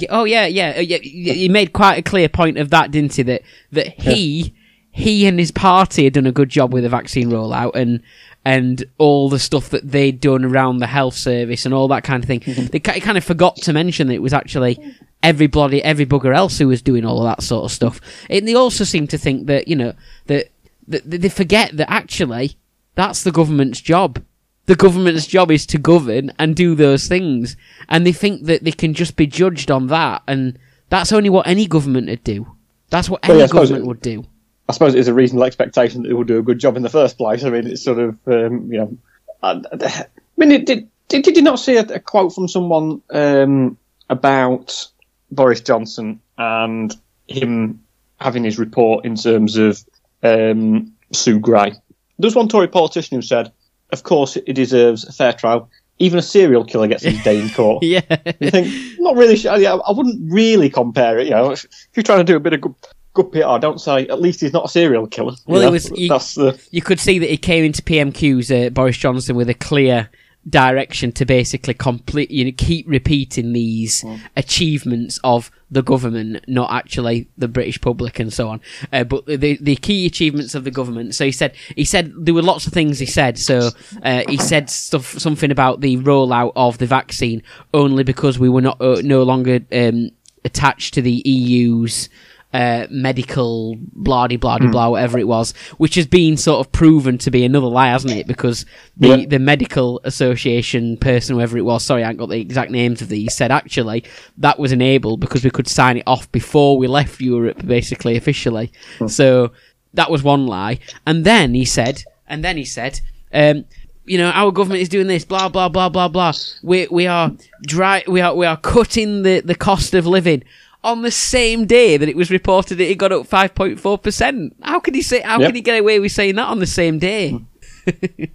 Oh yeah, yeah, uh, yeah. He made quite a clear point of that, didn't he? That that he he and his party had done a good job with the vaccine rollout and and all the stuff that they'd done around the health service and all that kind of thing. They kind of forgot to mention that it was actually everybody, every bugger else who was doing all of that sort of stuff. And they also seem to think that you know that that they forget that actually that's the government's job. The government's job is to govern and do those things, and they think that they can just be judged on that, and that's only what any government would do. That's what Well, any yeah, government it- would do. I suppose it is a reasonable expectation that they will do a good job in the first place. I mean, it's sort of, um, you know, I, I mean, it, did, did did you not see a, a quote from someone um, about Boris Johnson and him having his report in terms of um, Sue Gray? There was one Tory politician who said, "Of course, it deserves a fair trial. Even a serial killer gets his day in court." Yeah, You think, not really sure. Yeah, I wouldn't really compare it. You know, if, if you're trying to do a bit of good, good PR, don't say at least he's not a serial killer. You Well, it was- you- the you could see that he came into PMQ's uh, Boris Johnson with a clear direction to basically complete, you know, keep repeating these achievements of the government, not actually the British public and so on. Uh, but the the key achievements of the government. So he said he said there were lots of things he said. So uh, he said stuff something about the rollout of the vaccine only because we were not uh, no longer um, attached to the EU's uh, medical blah de blah de blah whatever it was, which has been sort of proven to be another lie, hasn't it? Because the Yeah. the medical association person, whoever it was, sorry, I haven't got the exact names of these, said actually that was enabled because we could sign it off before we left Europe, basically officially. So that was one lie, and then he said, and then he said. Um, you know, our government is doing this, blah blah blah blah blah. We we are dry, we are we are cutting the, the cost of living on the same day that it was reported that it got up five point four percent. How could he say? How Yep. could he get away with saying that on the same day?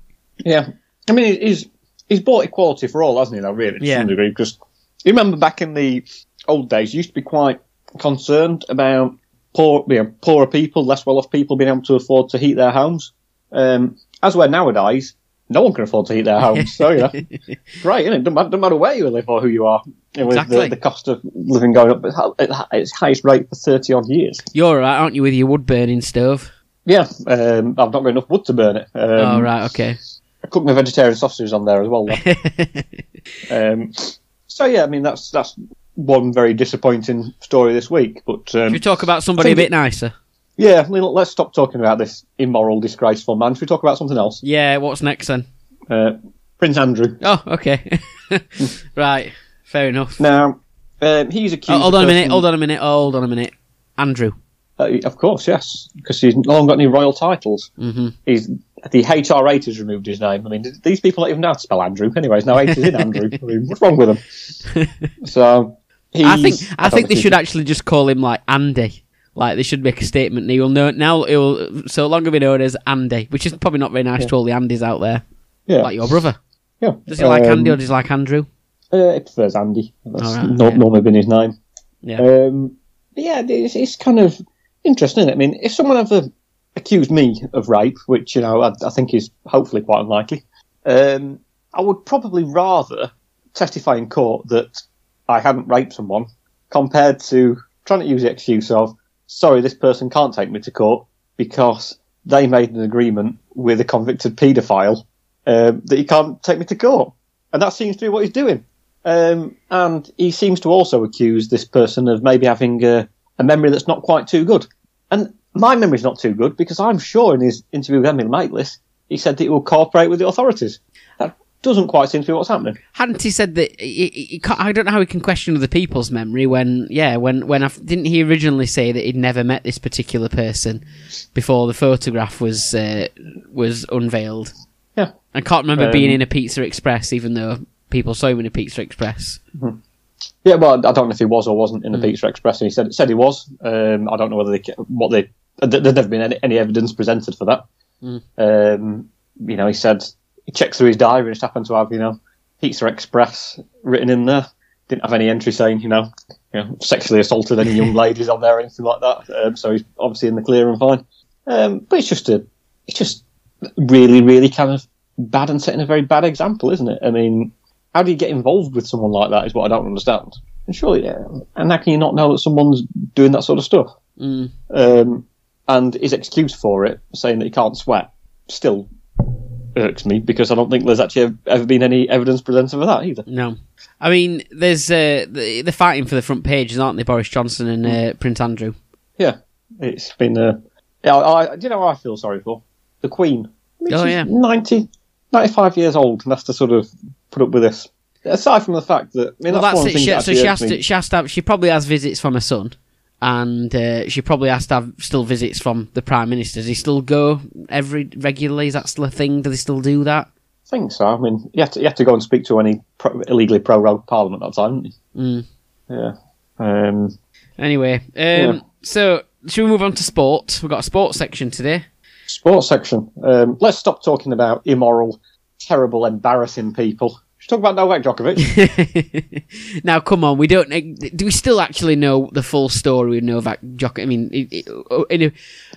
Yeah, I mean, he's he's bought equality for all, hasn't he? Though, really, to Yeah. some degree, because you remember back in the old days, you used to be quite concerned about poor, you know, poorer people, less well-off people being able to afford to heat their homes. Um, as we're nowadays, no one can afford to heat their homes. so yeah, right, isn't it? Doesn't matter, doesn't matter where you live or who you are. You know, with Exactly. the, the cost of living going up at its highest rate for thirty odd years. You're all right, aren't you, with your wood burning stove? Yeah, um, I've not got enough wood to burn it. Um, oh right, okay. I cook my vegetarian sausages on there as well. Um, so yeah, I mean that's that's one very disappointing story this week. But um, Should we talk about somebody a bit it- nicer? Yeah, let's stop talking about this immoral, disgraceful man. Should we talk about something else? Yeah. What's next then? Uh, Prince Andrew. Oh, okay. right. Fair enough. Now um, he's accused. Oh, hold on a minute. Hold on a minute. Hold on a minute. Andrew. Uh, of course, yes, because he's no longer got any royal titles. hmm He's the HRH has removed his name. I mean, these people don't even know how to spell Andrew. Anyways, now H is in Andrew. I mean, what's wrong with them? So I think I don't think they should actually just call him like Andy. Like they should make a statement. And He will know now. It will so long be known as Andy, which is probably not very nice to all the Andys out there. Yeah, Like your brother. yeah. Does he like Um, Andy or does he like Andrew? Uh, he prefers Andy. That's right, not normally been his name. Yeah. Um, but yeah, it's, it's kind of interesting. I mean, if someone ever accused me of rape, which you know I, I think is hopefully quite unlikely, um, I would probably rather testify in court that I hadn't raped someone compared to trying to use the excuse of sorry, this person can't take me to court because they made an agreement with a convicted paedophile um, that he can't take me to court, and that seems to be what he's doing. Um, and he seems to also accuse this person of maybe having a, a memory that's not quite too good. And my memory's not too good because I'm sure in his interview with Emily Maitlis, he said that he will cooperate with the authorities. Doesn't quite seem to be what's happening. Hadn't he said that? He, he, he I don't know how he can question other people's memory when, yeah, when when I, didn't he originally say that he'd never met this particular person before the photograph was uh, was unveiled? Yeah. I can't remember Um, being in a Pizza Express, even though people saw him in a Pizza Express. Yeah, well, I don't know if he was or wasn't in the Pizza Express, and he said said he was. Um, I don't know whether they what they uh, there- there's never been any, any evidence presented for that. Hmm. Um, you know, he said he checks through his diary and just happened to have you know Pizza Express written in there. Didn't have any entry saying you know, you know sexually assaulted any young ladies on there or anything like that. Um, so he's obviously in the clear and fine. Um, but it's just a it's just really really kind of bad and setting a very bad example, isn't it? I mean, how do you get involved with someone like that? Is what I don't understand. And surely, yeah, and how can you not know that someone's doing that sort of stuff? Mm. Um, and his excuse for it, saying that he can't sweat, still irks me because I don't think there's actually ever been any evidence presented for that either. No, I mean, there's uh, the- they're fighting for the front pages, aren't they? Boris Johnson and uh, Prince Andrew. Yeah, it's been. Uh, yeah, I, I, do you know what I feel sorry for? The Queen. I mean, Oh, she's yeah. 90, 95 years old and has to sort of put up with this. Aside from the fact that, I mean, Well, that's, that's it. She, that so she has me. to. She has to. Have, she probably has visits from her son, and uh, she probably has to have still visits from the prime minister. Does he still go every regularly? Is that still a thing? Do they still do that? I think so. I mean, you have to, you have to go and speak to any pro- illegally prorogued parliament at the time, don't you? Mm. Yeah. Um, Anyway, um, Yeah. so should we move on to sport? We've got a sports section today. sports section. Um, let's stop talking about immoral, terrible, embarrassing people. Should talk about Novak Djokovic. now, come on, we don't. Do we still actually know the full story of Novak Djokovic? I mean, it, it, in a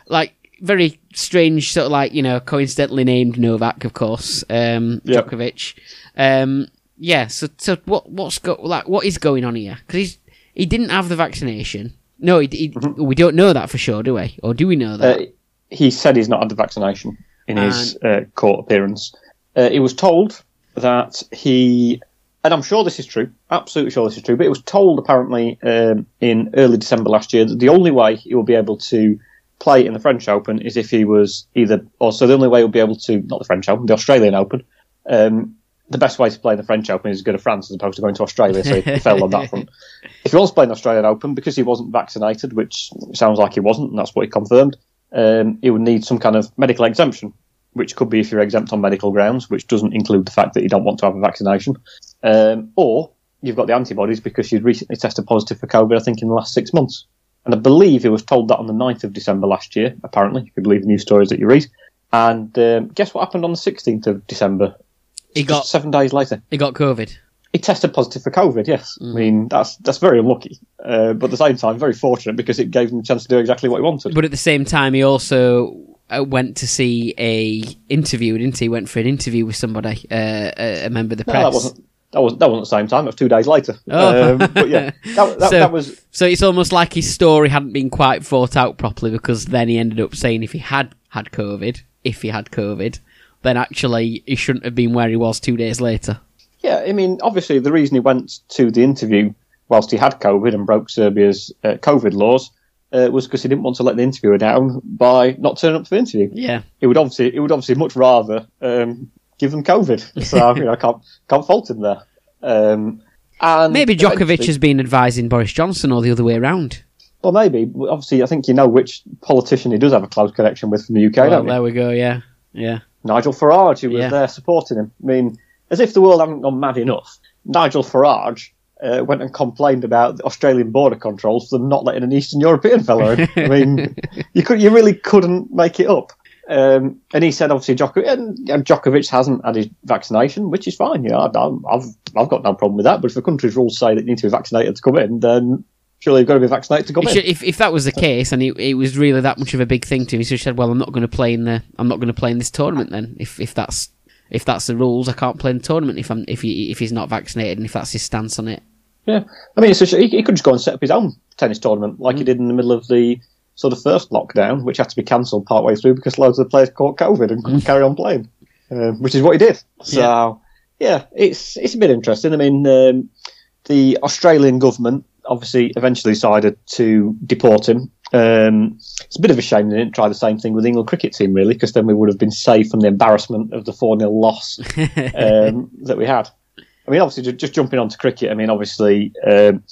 like very strange sort of like you know coincidentally named Novak, of course, um, Yeah. Djokovic. Um, yeah. So, so what what's go like what is going on here? Because he's he didn't have the vaccination. No, he, he, we don't know that for sure, do we? Or do we know that? uh, he said he's not had the vaccination in his uh, court appearance. Uh, he was told that he and I'm sure this is true, absolutely sure this is true, but it was told apparently um, in early December last year that the only way he will be able to play in the French Open is if he was either, or so the only way he'll be able to, not the French Open, the Australian Open. Um, the best way to play in the French Open is to go to France as opposed to going to Australia, so he failed on that front. If he wants to play in the Australian Open, because he wasn't vaccinated, which sounds like he wasn't, and that's what he confirmed, um, he would need some kind of medical exemption, which could be if you're exempt on medical grounds, which doesn't include the fact that you don't want to have a vaccination, um, or you've got the antibodies because you'd recently tested positive for COVID, I think, in the last six months. And I believe he was told that on the 9th of December last year, apparently, if you believe the news stories that you read. And um, guess what happened on the 16th of December? He Just got seven days later. he got COVID. He tested positive for COVID. Yes, I mean that's that's very unlucky, uh, but at the same time very fortunate because it gave him a chance to do exactly what he wanted. But at the same time, he also went to see a interview, didn't he? Went for an interview with somebody, uh, a, a member of the No, press. that wasn't that wasn't that wasn't the same time. It was two days later. Oh. Um, but yeah, that, that, So- that was So it's almost like his story hadn't been quite thought out properly because then he ended up saying if he had had COVID, if he had COVID, then actually he shouldn't have been where he was two days later. Yeah, I mean, obviously, the reason he went to the interview whilst he had COVID and broke Serbia's uh, COVID laws uh, was because he didn't want to let the interviewer down by not turning up for the interview. Yeah. He would obviously, he would obviously much rather um, give them COVID. So you know, I can't can't fault him there. Um, and Maybe Djokovic has been advising Boris Johnson or the other way around. Well, maybe. Obviously, I think you know which politician he does have a close connection with from the UK, Well, don't you? there we go. Yeah, yeah. Nigel Farage, who was Yeah. there supporting him. I mean, as if the world hadn't gone mad enough, Nigel Farage uh, went and complained about the Australian border controls for them not letting an Eastern European fellow in. I mean, you could, you really couldn't make it up. Um, and he said, obviously, Djokovic, and, and Djokovic hasn't had his vaccination, which is fine. You know, I, I've I've got no problem with that. But if the country's rules say that you need to be vaccinated to come in, then surely you've got to be vaccinated to come He in. if if that was the case and it, it was really that much of a big thing to him, he should have said, "Well, I'm not going to play in the I'm not going to play in this tournament then. If if that's if that's the rules, I can't play in the tournament if I'm if he if he's not vaccinated and if that's his stance on it." Yeah, I mean, he, he could just go and set up his own tennis tournament like he Mm. did in the middle of the sort of first lockdown, which had to be cancelled partway through because loads of the players caught COVID and couldn't carry on playing, um, which is what he did. So yeah, it's it's a bit interesting. I mean, um, the Australian government obviously eventually decided to deport him. Um, it's a bit of a shame they didn't try the same thing with the England cricket team, really, because then we would have been safe from the embarrassment of the 4 0 loss um, that we had. I mean, obviously, ju- just jumping onto cricket, I mean, obviously, um,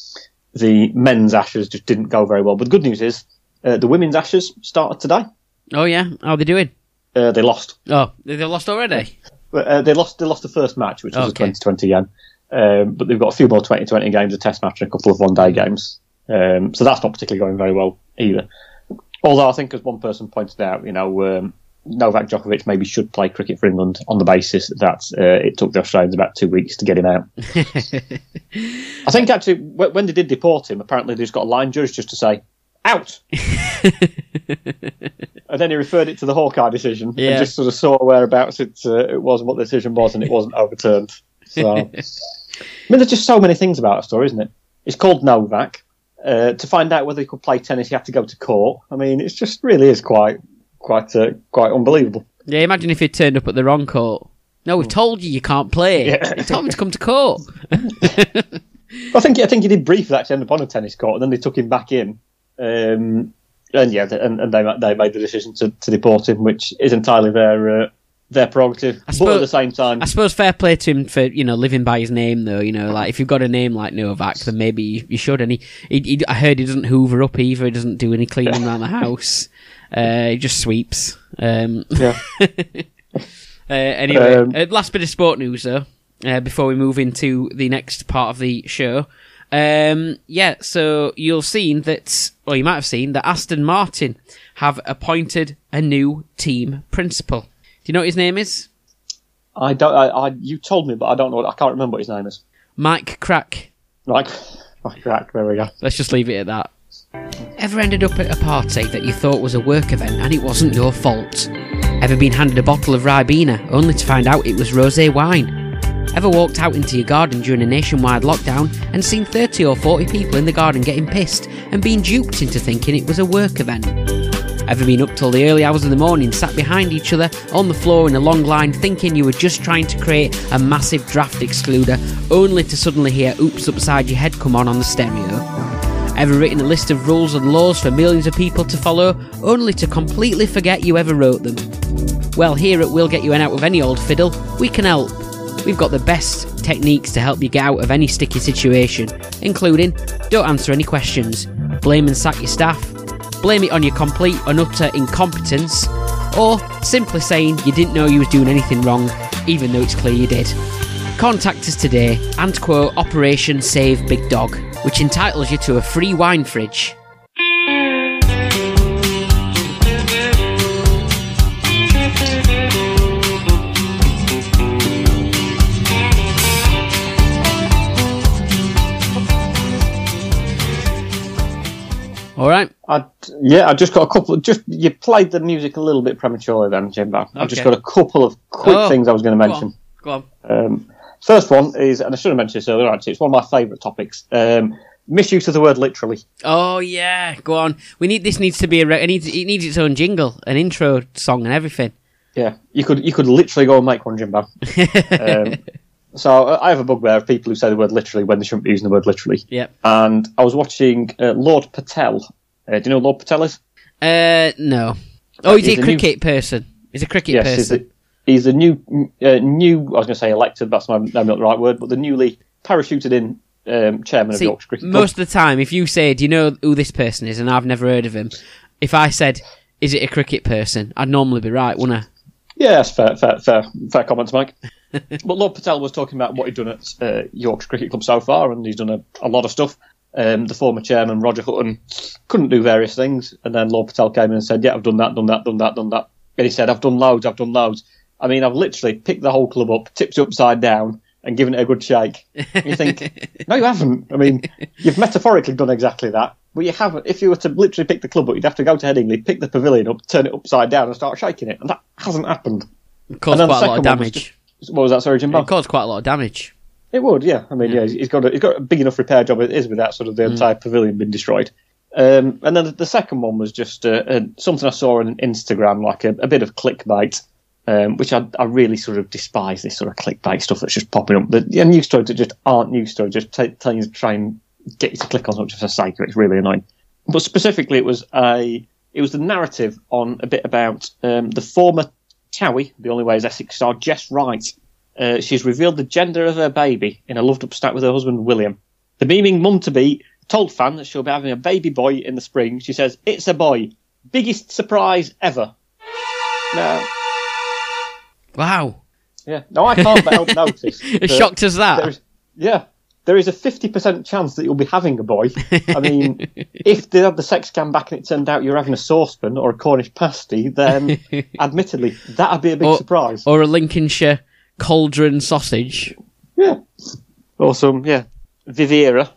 the men's Ashes just didn't go very well. But the good news is uh, the women's Ashes started today. Oh yeah, how are they doing? Uh, they lost. Oh, they lost already. But, uh, they lost. They lost the first match, which was Okay. a 2020 game. Um, but they've got a few more 2020 games, a Test match, and a couple of one-day games. Um, so that's not particularly going very well either. Although I think, as one person pointed out, you know, um, Novak Djokovic maybe should play cricket for England on the basis that uh, it took the Australians about two weeks to get him out. I think actually, wh- when they did deport him, apparently they just got a line judge just to say out, and then he referred it to the Hawkeye decision Yeah. and just sort of saw whereabouts it, uh, it was and what the decision was, and it wasn't overturned. So, I mean, there's just so many things about a story, isn't it? It's called Novak. Uh, to find out whether he could play tennis, he had to go to court. I mean, it's just really is quite, quite, uh, quite unbelievable. Yeah, imagine if he turned up at the wrong court. No, we've told you you can't play. Yeah. You told me to come to court. I think I think he did briefly actually end up on a tennis court, and then they took him back in. Um, and yeah, and, and they they made the decision to, to deport him, which is entirely their uh, their prerogative. But suppose- at the same time, I suppose fair play to him for you know living by his name though. You know, like if you've got a name like Novak, then maybe you, you should. And he, he, he, I heard he doesn't hoover up either. He doesn't do any cleaning around the house. Uh, he just sweeps. Um, yeah, Uh, anyway, Um, uh, last bit of sport news though, uh, before we move into the next part of the show. Um, yeah, so you'll seen that, or you might have seen that Aston Martin have appointed a new team principal. Do you know what his name is? I don't. I, I you told me, but I don't know. What, I can't remember what his name is. Mike Krack. Right, right, right, there we go. Let's just leave it at that. Ever ended up at a party that you thought was a work event and it wasn't your fault? Ever been handed a bottle of Ribena only to find out it was rosé wine? Ever walked out into your garden during a nationwide lockdown and seen 30 or 40 people in the garden getting pissed and being duped into thinking it was a work event? Ever been up till the early hours of the morning, sat behind each other on the floor in a long line, thinking you were just trying to create a massive draft excluder, only to suddenly hear Oops Upside Your Head come on on the stereo? Ever written a list of rules and laws for millions of people to follow, only to completely forget you ever wrote them? Well, here at We'll Get You Out of Any Old Fiddle, we can help. We've got the best techniques to help you get out of any sticky situation, including don't answer any questions, blame and sack your staff, blame it on your complete and utter incompetence, or simply saying you didn't know you was doing anything wrong, even though it's clear you did. Contact us today and quote Operation Save Big Dog, which entitles you to a free wine fridge. All right. I, yeah, I just got a couple. Just you played the music a little bit prematurely, then, Jimbo. I've just got a couple of quick Oh, things I was going to Go mention. on. Go on. Um, first one is, and I should have mentioned this earlier. Actually, it's one of my favourite topics. Um, misuse of the word literally. Oh yeah, go on. We need this needs to be a re- it needs it needs its own jingle, an intro song, and everything. Yeah, you could you could literally go and make one, Jimbo. um, so uh, I have a bugbear of people who say the word literally when they shouldn't be using the word literally. Yep. And I was watching uh, Lord Patel. Uh, do you know who Lord Patel is? Uh, no. Oh, he's, he's a a new- cricket person. He's a cricket yes, he's person. He's the new uh, new. I was going to say elected. That's my, maybe not the right word, but the newly parachuted in um, chairman See, of Yorkshire Cricket Club. most of the time, if you say, "Do you know who this person is?" and I've never heard of him, if I said, "Is it a cricket person?" I'd normally be right, wouldn't I? Yeah, that's fair, fair, fair, fair comments, Mike. but Lord Patel was talking about what he'd done at uh, Yorkshire Cricket Club so far, and he's done a, a lot of stuff. Um, the former chairman, Roger Hutton, couldn't do various things, and then Lord Patel came in and said, "Yeah, I've done that, done that, done that, done that." And he said, "I've done loads, I've done loads." I mean, I've literally picked the whole club up, tipped it upside down, and given it a good shake. And you think, no, you haven't. I mean, you've metaphorically done exactly that, but you haven't. If you were to literally pick the club up, you'd have to go to Headingley, pick the pavilion up, turn it upside down, and start shaking it, and that hasn't happened. It caused the quite a lot of one was damage. What was that, sorry? It caused quite a lot of damage. It would, yeah. I mean, yeah, he's got a, he's got a big enough repair job it is without sort of the entire pavilion being destroyed. Um, and then the, the second one was just uh, uh, something I saw on Instagram, like a, a bit of clickbait, um, which I, I really sort of despise this sort of clickbait stuff that's just popping up. The yeah, news stories that just aren't news stories, just t- telling you to try and get you to click on something for of. It's really annoying. But specifically, it was a it was the narrative on a bit about um, the former Towie, the only way is Essex star Jess Wright. Uh, she's revealed the gender of her baby in a loved up stat with her husband William. The beaming mum to be told fan that she'll be having a baby boy in the spring. She says, It's a boy. Biggest surprise ever. Now, Wow. yeah, no, I can't help notice. As shocked as that. there's- Yeah, there is a 50% chance that you'll be having a boy. I mean, if they had the sex scan back and it turned out you're having a saucepan or a Cornish pasty, then admittedly, that'd be a big Or- surprise. Or a Lincolnshire cauldron sausage. Yeah. Or some, yeah, Vivera,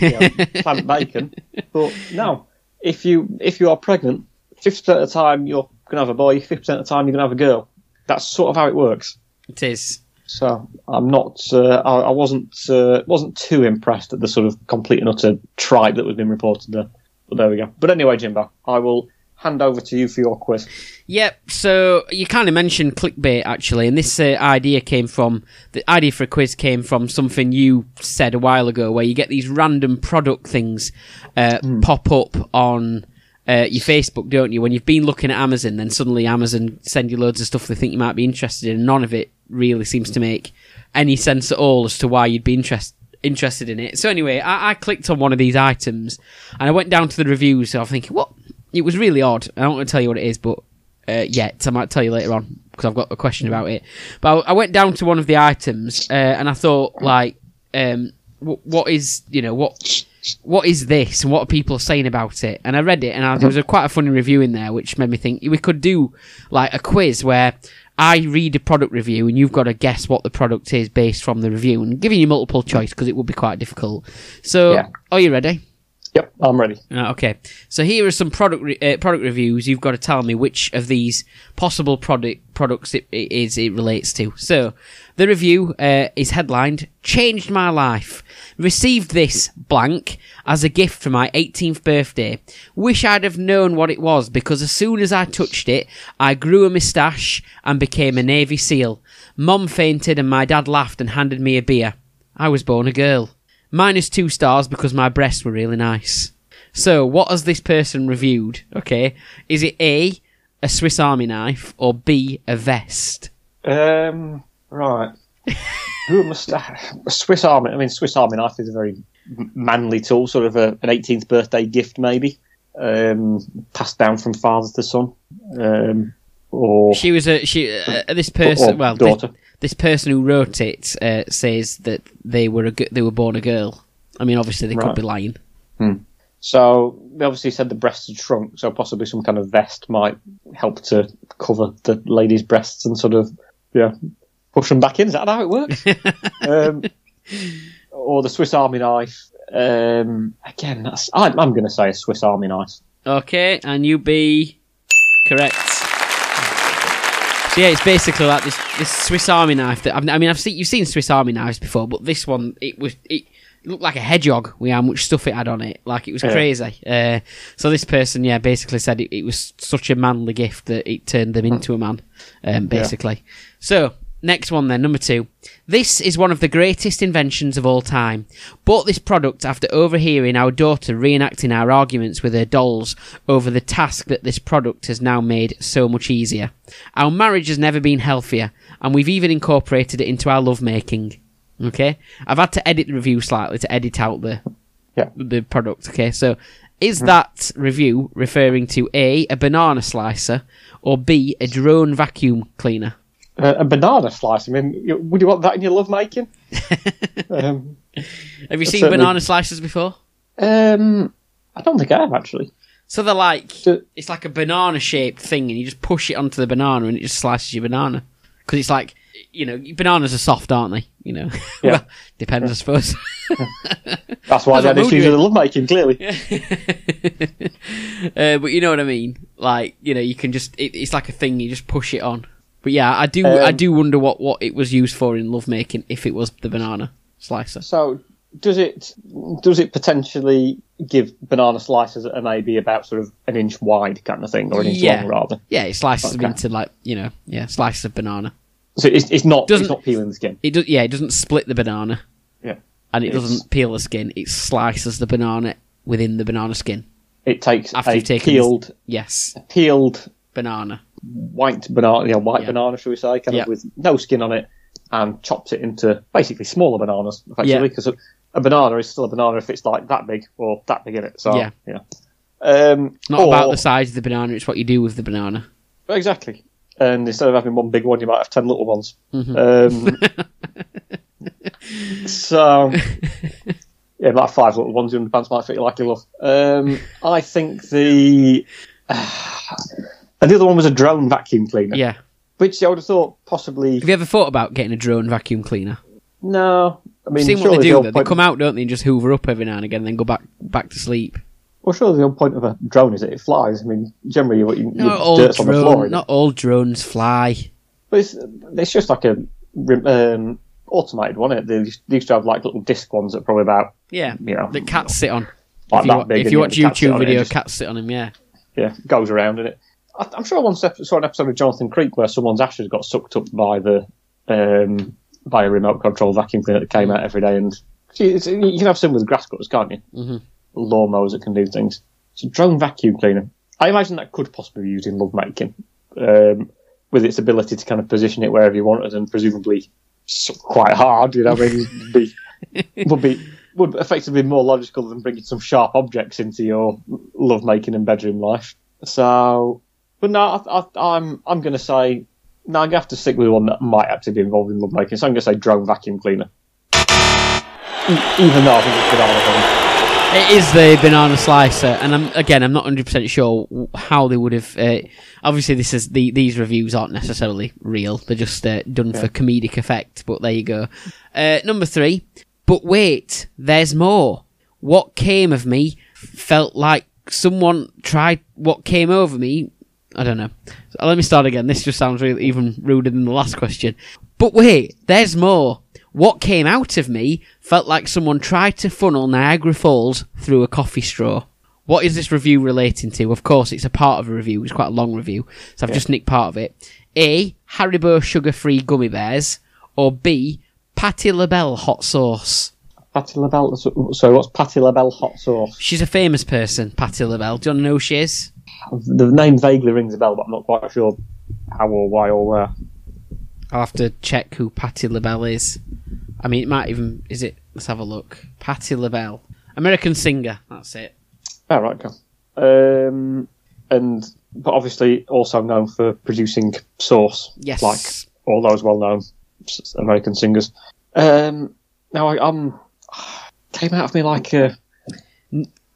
you know, plant bacon. But no, if you if you are pregnant, fifty percent of the time you're gonna have a boy, fifty percent of the time you're gonna have a girl. That's sort of how it works. It is. So I'm not, uh, I, I wasn't uh, wasn't too impressed at the sort of complete and utter tribe that was being reported there. But there we go. But anyway, Jimbo, I will hand over to you for your quiz. Yep. So you kind of mentioned clickbait actually, and this uh, idea came from the idea for a quiz came from something you said a while ago, where you get these random product things uh, pop up on. Uh, your Facebook, don't you? When you've been looking at Amazon, then suddenly Amazon send you loads of stuff they think you might be interested in. and None of it really seems to make any sense at all as to why you'd be interest, interested in it. So anyway, I, I clicked on one of these items and I went down to the reviews. So I'm thinking, what? It was really odd. I don't want to tell you what it is, but uh, yet I might tell you later on because I've got a question about it. But I, I went down to one of the items uh, and I thought, like, um, wh- what is you know what what is this and what are people saying about it? And I read it and I, there was a quite a funny review in there which made me think we could do like a quiz where I read a product review and you've got to guess what the product is based from the review and giving you multiple choice because it would be quite difficult. So, Yeah. are you ready? Yep, I'm ready. Uh, okay, so here are some product re- uh, product reviews. You've got to tell me which of these possible product products it, it is it relates to. So the review uh, is headlined "Changed My Life." Received this blank as a gift for my 18th birthday. Wish I'd have known what it was because as soon as I touched it, I grew a moustache and became a Navy SEAL. Mom fainted and my dad laughed and handed me a beer. I was born a girl. Minus two stars because my breasts were really nice. So, what has this person reviewed? Okay, is it A, a Swiss Army knife, or B, a vest? Um, right. Who must a Swiss Army? I mean, Swiss Army knife is a very manly tool, sort of a, an 18th birthday gift, maybe um, passed down from father to son, um, or She was a she. Uh, this person, or well, daughter. this person who wrote it uh, says that they were a, g- they were born a girl. I mean, obviously they could be lying. So they obviously said the breasts had shrunk, so possibly some kind of vest might help to cover the lady's breasts and sort of yeah push them back in. Is that how it works? um, or the Swiss Army knife. Um, again, that's, I, I'm going to say a Swiss Army knife. Okay, and you be correct. So yeah, it's basically like this this Swiss Army knife that I've, I mean I've seen you've seen Swiss Army knives before, but this one it was it looked like a hedgehog with how much stuff it had on it, like it was Yeah. crazy. Uh, so this person, yeah, basically said it, it was such a manly gift that it turned them into a man, um, basically. So next one then, number two. This is one of the greatest inventions of all time. Bought this product after overhearing our daughter reenacting our arguments with her dolls over the task that this product has now made so much easier. Our marriage has never been healthier, and we've even incorporated it into our lovemaking. Okay? I've had to edit the review slightly to edit out the Yeah. the product. Okay, so is mm. that review referring to A, a banana slicer, or B, a drone vacuum cleaner? Uh, a banana slice. I mean, would you want that in your love making? um, Have you seen Certainly. banana slicers before? um, I don't think I have actually. So they're like So- it's like a banana shaped thing, and you just push it onto the banana, and it just slices your banana. Because it's like you know, bananas are soft, aren't they? You know, Yeah. well, depends, I suppose. That's why That's they had issues with the love making. Clearly, uh, but you know what I mean. Like you know, you can just it, it's like a thing. You just push it on. But yeah, I do I Um, do wonder what what it was used for in lovemaking. If it was the banana slicer. So does it does it potentially give banana slices that are maybe about sort of an inch wide kind of thing, or an inch Yeah. long rather? Yeah, it slices them into like you know, yeah, slices of banana. So it's, it's not Doesn't- it's not peeling the skin. It does. Yeah, it doesn't split the banana, Yeah, and it It's- doesn't peel the skin. It slices the banana within the banana skin. it takes After a you've taken peeled Yes, peeled banana. White banana, yeah, white Yeah. banana, shall we say, kind Yeah. of with no skin on it, and chops it into basically smaller bananas, effectively, Yeah. because a, a banana is still a banana if it's like that big or that big in it. So Yeah. yeah, Um, Not or- about the size of the banana. It's what you do with the banana. exactly. And instead of having one big one, you might have ten little ones. Mm-hmm. Um, so yeah, about five little ones. Your underpants might fit you like you love. Um, I think the and the other one was a drone vacuum cleaner, Yeah. which I would have thought possibly Have you ever thought about getting a drone vacuum cleaner? no. I mean, Seen what they do though. They come out, don't they, and just hoover up every now and again, and then go back back to sleep. Well, surely the whole point of a drone is that it flies. I mean, generally, what you, you Not all dirt's on the floor. isn't all drones fly. But it's, it's just like a um, automated one. It they used they used to have like little disc ones that are probably about Yeah, you know the cats sit on. like if you, that big. if you watch the YouTube video, cats sit on him. Yeah, yeah, goes around in it. I, I'm sure I once saw an episode of Jonathan Creek where someone's ashes got sucked up by the um, by a remote control vacuum cleaner that came out every day. And you can have some with grass cutters, can't you? Mhm. Lawnmowers that can do things. So drone vacuum cleaner. I imagine that could possibly be used in lovemaking, um, with its ability to kind of position it wherever you wanted and presumably suck quite hard. You know, I mean, be would be would effectively be more logical than bringing some sharp objects into your lovemaking and bedroom life. So, but no, I, I, I'm I'm going to say no. I'm going to have to stick with one that might actually be involved in lovemaking. So I'm going to say drone vacuum cleaner. Even though I think it's banana thing. it is the banana slicer, and I'm again, I'm not 100 percent sure how they would have. Uh, obviously, this is the these reviews aren't necessarily real; they're just uh, done for comedic effect. But there you go. Uh, number three. But wait, there's more. What came of me felt like someone tried what came over me. I don't know. So let me start again. This just sounds really even ruder than the last question. But wait, there's more. What came out of me felt like someone tried to funnel Niagara Falls through a coffee straw. What is this review relating to? Of course, it's a part of a review. It's quite a long review, so I've just nicked part of it. A. Haribo sugar-free gummy bears, or B. Patti LaBelle hot sauce. Patti LaBelle. So what's Patti LaBelle hot sauce? She's a famous person, Patti LaBelle. Do you want to know who she is? The name vaguely rings a bell, but I'm not quite sure how or why or where. I'll have to check who Patti LaBelle is. I mean, it might even. Is it? Let's have a look. Patti LaBelle. American singer. That's it. Oh, right, okay. Um, and but obviously also known for producing Sauce, Yes. like all those well-known American singers. Um, now I, I'm came out of me like a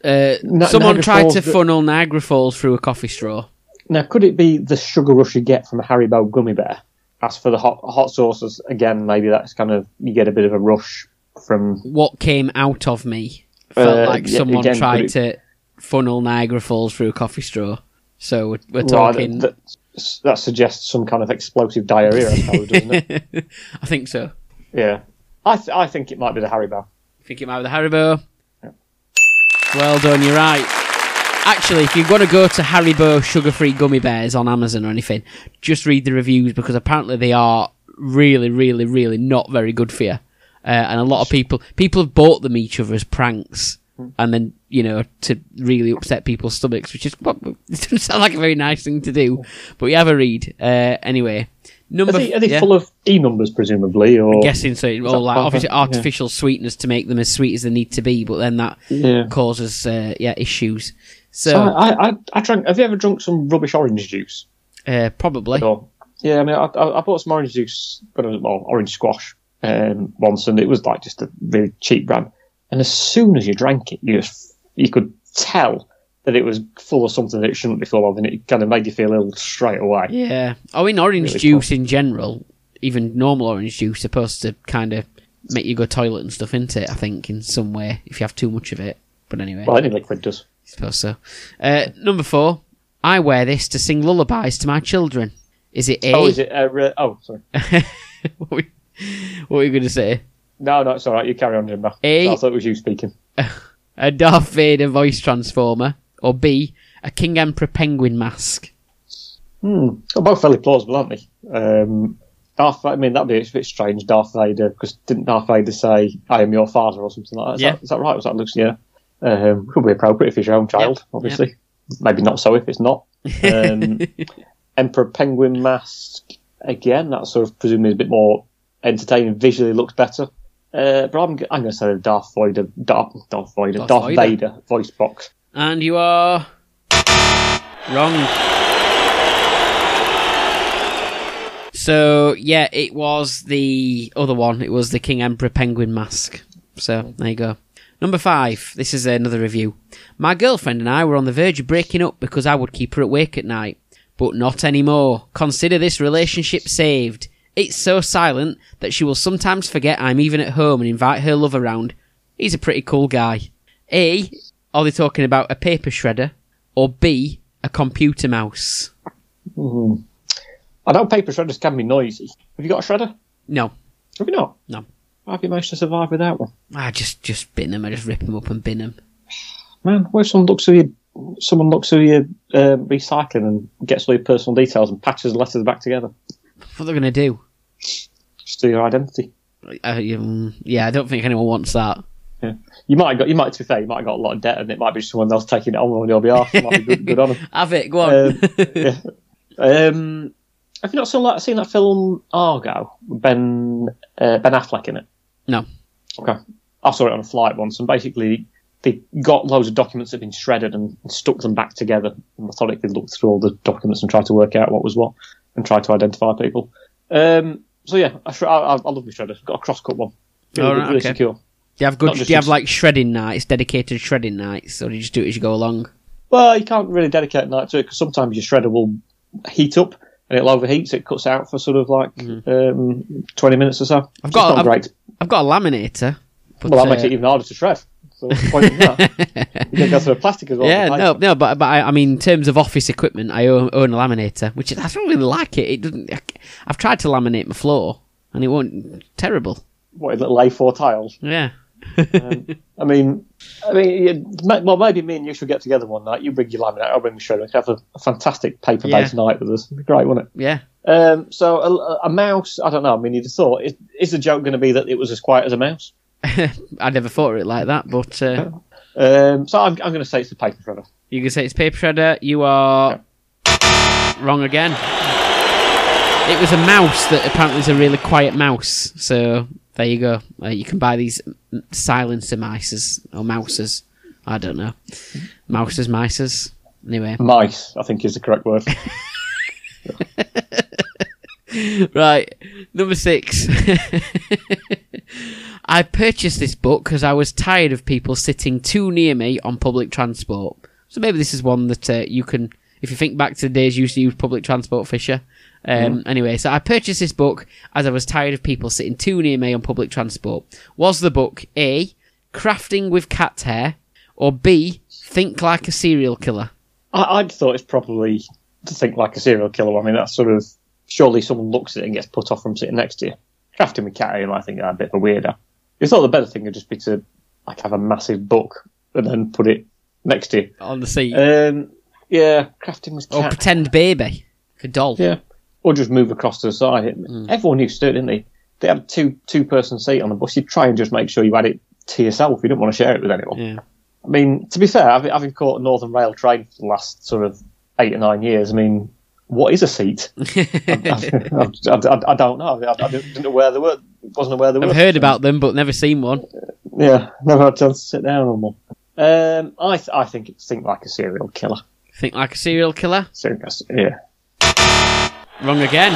Uh, Na- someone Niagara tried Falls, to funnel Niagara Falls through a coffee straw. now. Could it be the sugar rush you get from a Haribo gummy bear? As for the hot hot sauces, again, maybe that's kind of you get a bit of a rush from. What came out of me felt Uh, like yeah, someone again, tried could to funnel Niagara Falls through a coffee straw. So we're, we're talking. that, that suggests some kind of explosive diarrhea, I suppose, doesn't it? I think so. Yeah, I th- I think it might be the Haribo. You think it might be the Haribo. Well done, you're right. Actually, if you're going to go to Haribo sugar-free gummy bears on Amazon or anything, just read the reviews because apparently they are really, really, really not very good for you. Uh, and a lot of people people have bought them each other as pranks, and then you know to really upset people's stomachs, which is well, it doesn't sound like a very nice thing to do. But you have a read uh, anyway. Are they, are they yeah. full of e numbers, presumably, or I'm guessing so all like obviously it? Yeah. artificial sweetness to make them as sweet as they need to be but then that Yeah. causes uh, yeah issues so, So I, I, I drank. Have you ever drunk some rubbish orange juice? uh, probably yeah, I mean, I, I bought some orange juice, but it well, orange squash um, once, and it was like just a really cheap brand. And as soon as you drank it, you just, you could tell that it was full of something that it shouldn't be full of, and it kind of made you feel ill straight away. yeah oh in orange Really juice in general even normal orange juice supposed to kind of make you go toilet and stuff into it I think in some way if you have too much of it but anyway Well, any liquid does. I suppose so uh, number four I wear this to sing lullabies to my children is it A Oh, is it? Uh, re- oh, sorry. what were what were you going to say No, no, it's all right. You carry on, Jimbo. Eh? I thought it was you speaking. a Darth Vader voice transformer, or B, a King Emperor penguin mask. Hmm. Well, both fairly plausible, aren't they? Um, Darth, I mean, that'd be a bit strange, Darth Vader, because didn't Darth Vader say, "I am your father" or something like that? Is, Yeah. that, is that right? Was that Luke's? Yeah. Um, could be appropriate if it's your own child, obviously. Maybe not so if it's not. Um, Emperor Penguin mask again. That sort of presumably is a bit more entertaining. Visually looks better. Uh, but I'm, I'm going to say the Darth Vader, Darth, Darth Vader, Darth Darth, Vader. Vader voice box. And you are wrong. So yeah, it was the other one. It was the King Emperor penguin mask. So there you go. Number five. This is another review. My girlfriend and I were on the verge of breaking up because I would keep her awake at night, but not anymore. Consider this relationship saved. It's so silent that she will sometimes forget I'm even at home and invite her love around. He's a pretty cool guy. A. Are they talking about a paper shredder? Or B. A computer mouse? I know paper shredders can be noisy. Have you got a shredder? No. Have you not? No. How have you managed to survive without one? I just just bin them. I just rip them up and bin them. Man, what if someone looks through your, someone looks through your uh, recycling and gets all your personal details and patches the letters back together? What are they going to do? Just do your identity. Uh, um, yeah, I don't think anyone wants that. Yeah. You might have got, you might, to be fair, you might have got a lot of debt and it might be someone else taking it on on your behalf. It might be good, good on them. Have it. Go on. Um, yeah. Um, have you not seen that, seen that film Argo? Ben uh, Ben Affleck in it. no. Okay. I saw it on a flight once, and basically they got loads of documents that had been shredded and, stuck them back together and methodically looked through all the documents and tried to work out what was what and tried to identify people. Um, so yeah, I, I, I love my shredder. Got a cross-cut one. Really, All right, really okay. secure. Do you have good? Do you have like shredding nights, dedicated shredding nights, or do you just do it as you go along? Well, you can't really dedicate a night to it because sometimes your shredder will heat up and it'll overheat, so it cuts out for sort of like um, 20 minutes or so. I've got- I've-. I've got a laminator. But, Well, that uh, makes it even harder to shred. So the point in that? You can go through plastic as well. yeah, no, no, but but I, I mean, in terms of office equipment, I own, own a laminator, which I don't really like it. It doesn't. I, I've tried to laminate my floor, and it won't. Terrible. What, little A4 tiles. Yeah. I mean, I mean, ma- well, maybe me and you should get together one night. You bring your laminate, I'll bring my shredder. We could have a, a fantastic paper-based night with us. It'd be great, wouldn't it? yeah. Um, so a, a mouse, I don't know. I mean, you'd have thought, is, is the joke going to be that it was as quiet as a mouse? I never thought of it like that, but uh, Um, so I'm, I'm going to say it's the paper shredder. you can say it's paper shredder. You are wrong again. It was a mouse that apparently is a really quiet mouse. So there you go. Uh, you can buy these silencer mices or mouses. I don't know. Mouses, mices. Anyway, Mice, I think, is the correct word. right. Number six. I purchased this book because I was tired of people sitting too near me on public transport. So maybe this is one that uh, you can, if you think back to the days you used to use public transport, Fisher. Um, Anyway, so I purchased this book as I was tired of people sitting too near me on public transport. Was the book A, Crafting with Cat Hair, or B, Think Like a Serial Killer? I, I'd thought it's probably to think like a serial killer. I mean, that's sort of surely someone looks at it and gets put off from sitting next to you. Crafting with cat hair, I think that's a bit of a weirdo. You thought the better thing would just be to like have a massive book and then put it next to you. On the seat. Um, yeah, crafting with cat. or. Pretend Baby. Like a doll. Yeah, or just move across to the side. Everyone used to do it, didn't they? They had a two two person seat on the bus. You'd try and just make sure you had it to yourself. You didn't want to share it with anyone. Yeah. I mean, to be fair, having, having caught a Northern Rail train for the last sort of eight or nine years, I mean, what is a seat? I, I, I, I don't know. I, didn't know where they were. Wasn't aware they were. I've heard about them, but never seen one. Yeah, never had a chance to sit down on one. Um, I th- I think it's think like a serial killer. Think like a serial killer? Serial- Yeah. Wrong again.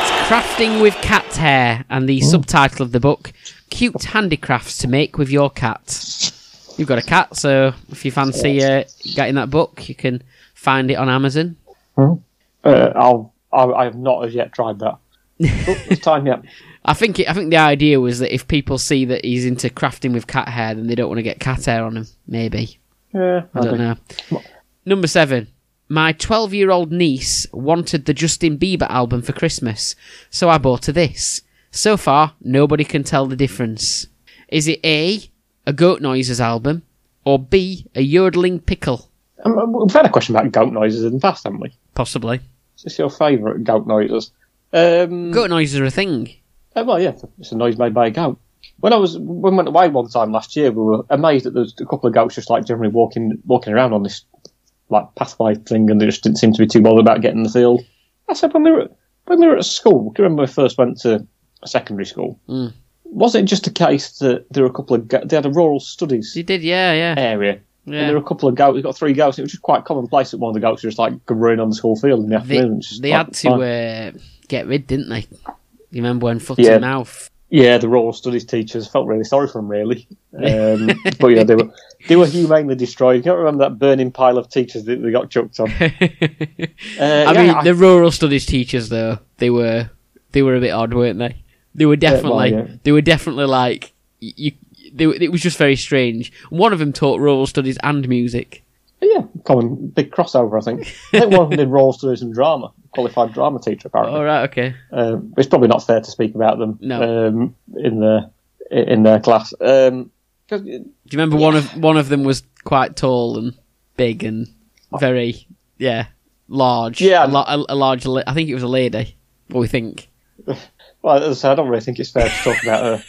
It's crafting with cat hair, and the subtitle of the book: "Cute handicrafts to make with your cat." You've got a cat, so if you fancy uh, getting that book, you can find it on Amazon. Uh, I'll. I, I have not as yet tried that. Oh, it's time yet. I think it, I think the idea was that if people see that he's into crafting with cat hair, then they don't want to get cat hair on him. Maybe. Yeah, I don't know. Number seven. My 12 year old niece wanted the Justin Bieber album for Christmas, so I bought her this. So far, nobody can tell the difference. Is it A, a Goat Noises album, or B, a yodeling pickle? Um, we've had a question about goat noises in the past, haven't we? Possibly. Is this your favourite goat noises? Um, Goat noises are a thing. uh, well, yeah, it's a noise made by a goat. When I was when we went away one time last year, we were amazed that there's a couple of goats just like generally walking walking around on this like pathway thing, and they just didn't seem to be too bothered about getting the field. I said when we were when we were at school, do you remember when we first went to a secondary school? Mm. Was it just a case that there were a couple of they had a rural studies You did, yeah, yeah. area? And there were a couple of goats. We got three goats. It was just quite commonplace that one of the goats was just like running on the school field in the They, afternoon. They like, had to uh, get rid, didn't they? You remember when Foot Yeah. and Mouth? Yeah, the rural studies teachers felt really sorry for them, really. Um, but yeah, they were they were humanely destroyed. You can't remember that burning pile of teachers that they got chucked on. Uh, I yeah, mean, I- the rural studies teachers though they were they were a bit odd, weren't they? They were definitely well, yeah. they were definitely like you. They, it was just very strange. One of them taught rural studies and music. yeah, common big crossover. I think. I think one of them did rural studies and drama, qualified drama teacher apparently. All right, okay. Um, it's probably not fair to speak about them No. um, in the in their class. Um 'cause- Do you remember one of one of them was quite tall and big and very yeah large. Yeah. a, la- a, large. La- I think it was a lady. What we think. well, as I said, I don't really think it's fair to talk about her.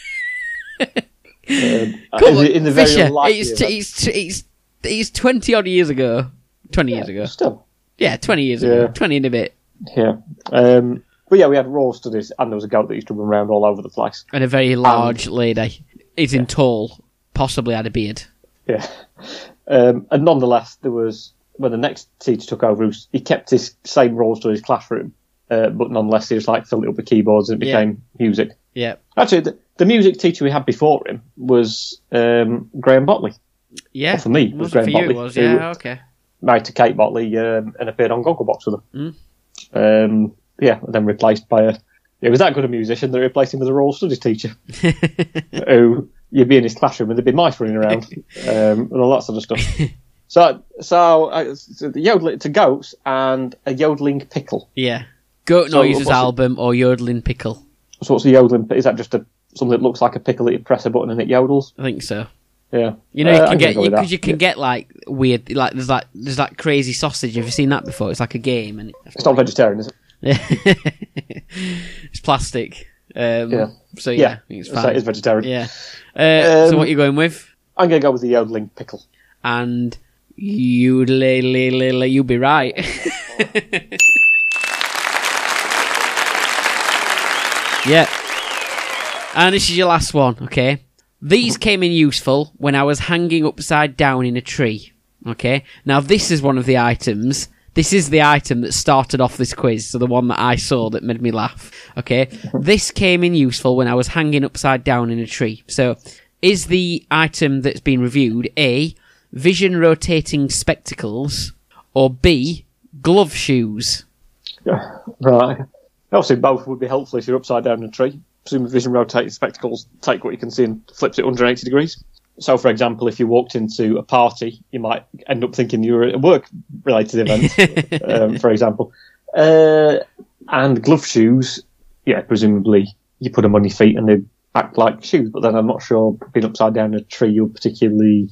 Um, in on, the- in the very Fisher, unlikely it's, event- it's, it's, it's twenty odd years ago. Twenty years ago. Still, Yeah, twenty years Yeah. ago. Twenty and a bit. Yeah. Um, but yeah, we had rural studies, and there was a goat that used to run around all over the place. and a very large lady. Is in tall, possibly had a beard. Yeah. Um, and nonetheless, there was when the next teacher took over, he, kept his same roles to his classroom, uh, but nonetheless, he was like filled it up with keyboards and it Yeah. became music. Yeah, Actually, the, the music teacher we had before him was um, Graham Botley, yeah. Well, for me, it was was for Graham you? Botley, was yeah. Okay. married to Kate Botley, um, and appeared on Gogglebox with them. Mm. Um, yeah, and then replaced by a. It was that good a musician that replaced him with a rural studies teacher, who you'd be in his classroom and there'd be mice running around um, and all that sort of stuff. So, so, uh, so the yodeling to goats and a yodeling pickle. Yeah. Goat So Noises album or Yodeling Pickle. So what's a yodeling? Is that just a something that looks like a pickle that you press a button and it yodels? I think so. Yeah. You know, Uh, you I'm can gonna get because that. you, can get like weird, like there's like there's like crazy sausage. Have you seen that before? It's like a game and It's not vegetarian, is it? it's plastic. Um, Yeah. So yeah, Yeah. I think it's So it fine. is vegetarian. Yeah. Uh, so Um, what are you going with? I'm going to go with the yodeling pickle. And you lay, lay, lay, lay, you be right. yeah. And this is your last one, okay? These came in useful when I was hanging upside down in a tree. Okay? Now, this is one of the items. This is the item that started off this quiz, so the one that I saw that made me laugh. Okay? this came in useful when I was hanging upside down in a tree. So, is the item that's been reviewed A, vision rotating spectacles, or B, glove shoes? Right. Obviously, both would be helpful if you're upside down in a tree. Presumably, vision rotated spectacles take what you can see and flips it 180 degrees. So, for example, if you walked into a party, you might end up thinking you were at a work-related event, um, for example. Uh, and glove shoes, yeah, presumably you put them on your feet and they act like shoes. But then I'm not sure being upside down a tree you'll particularly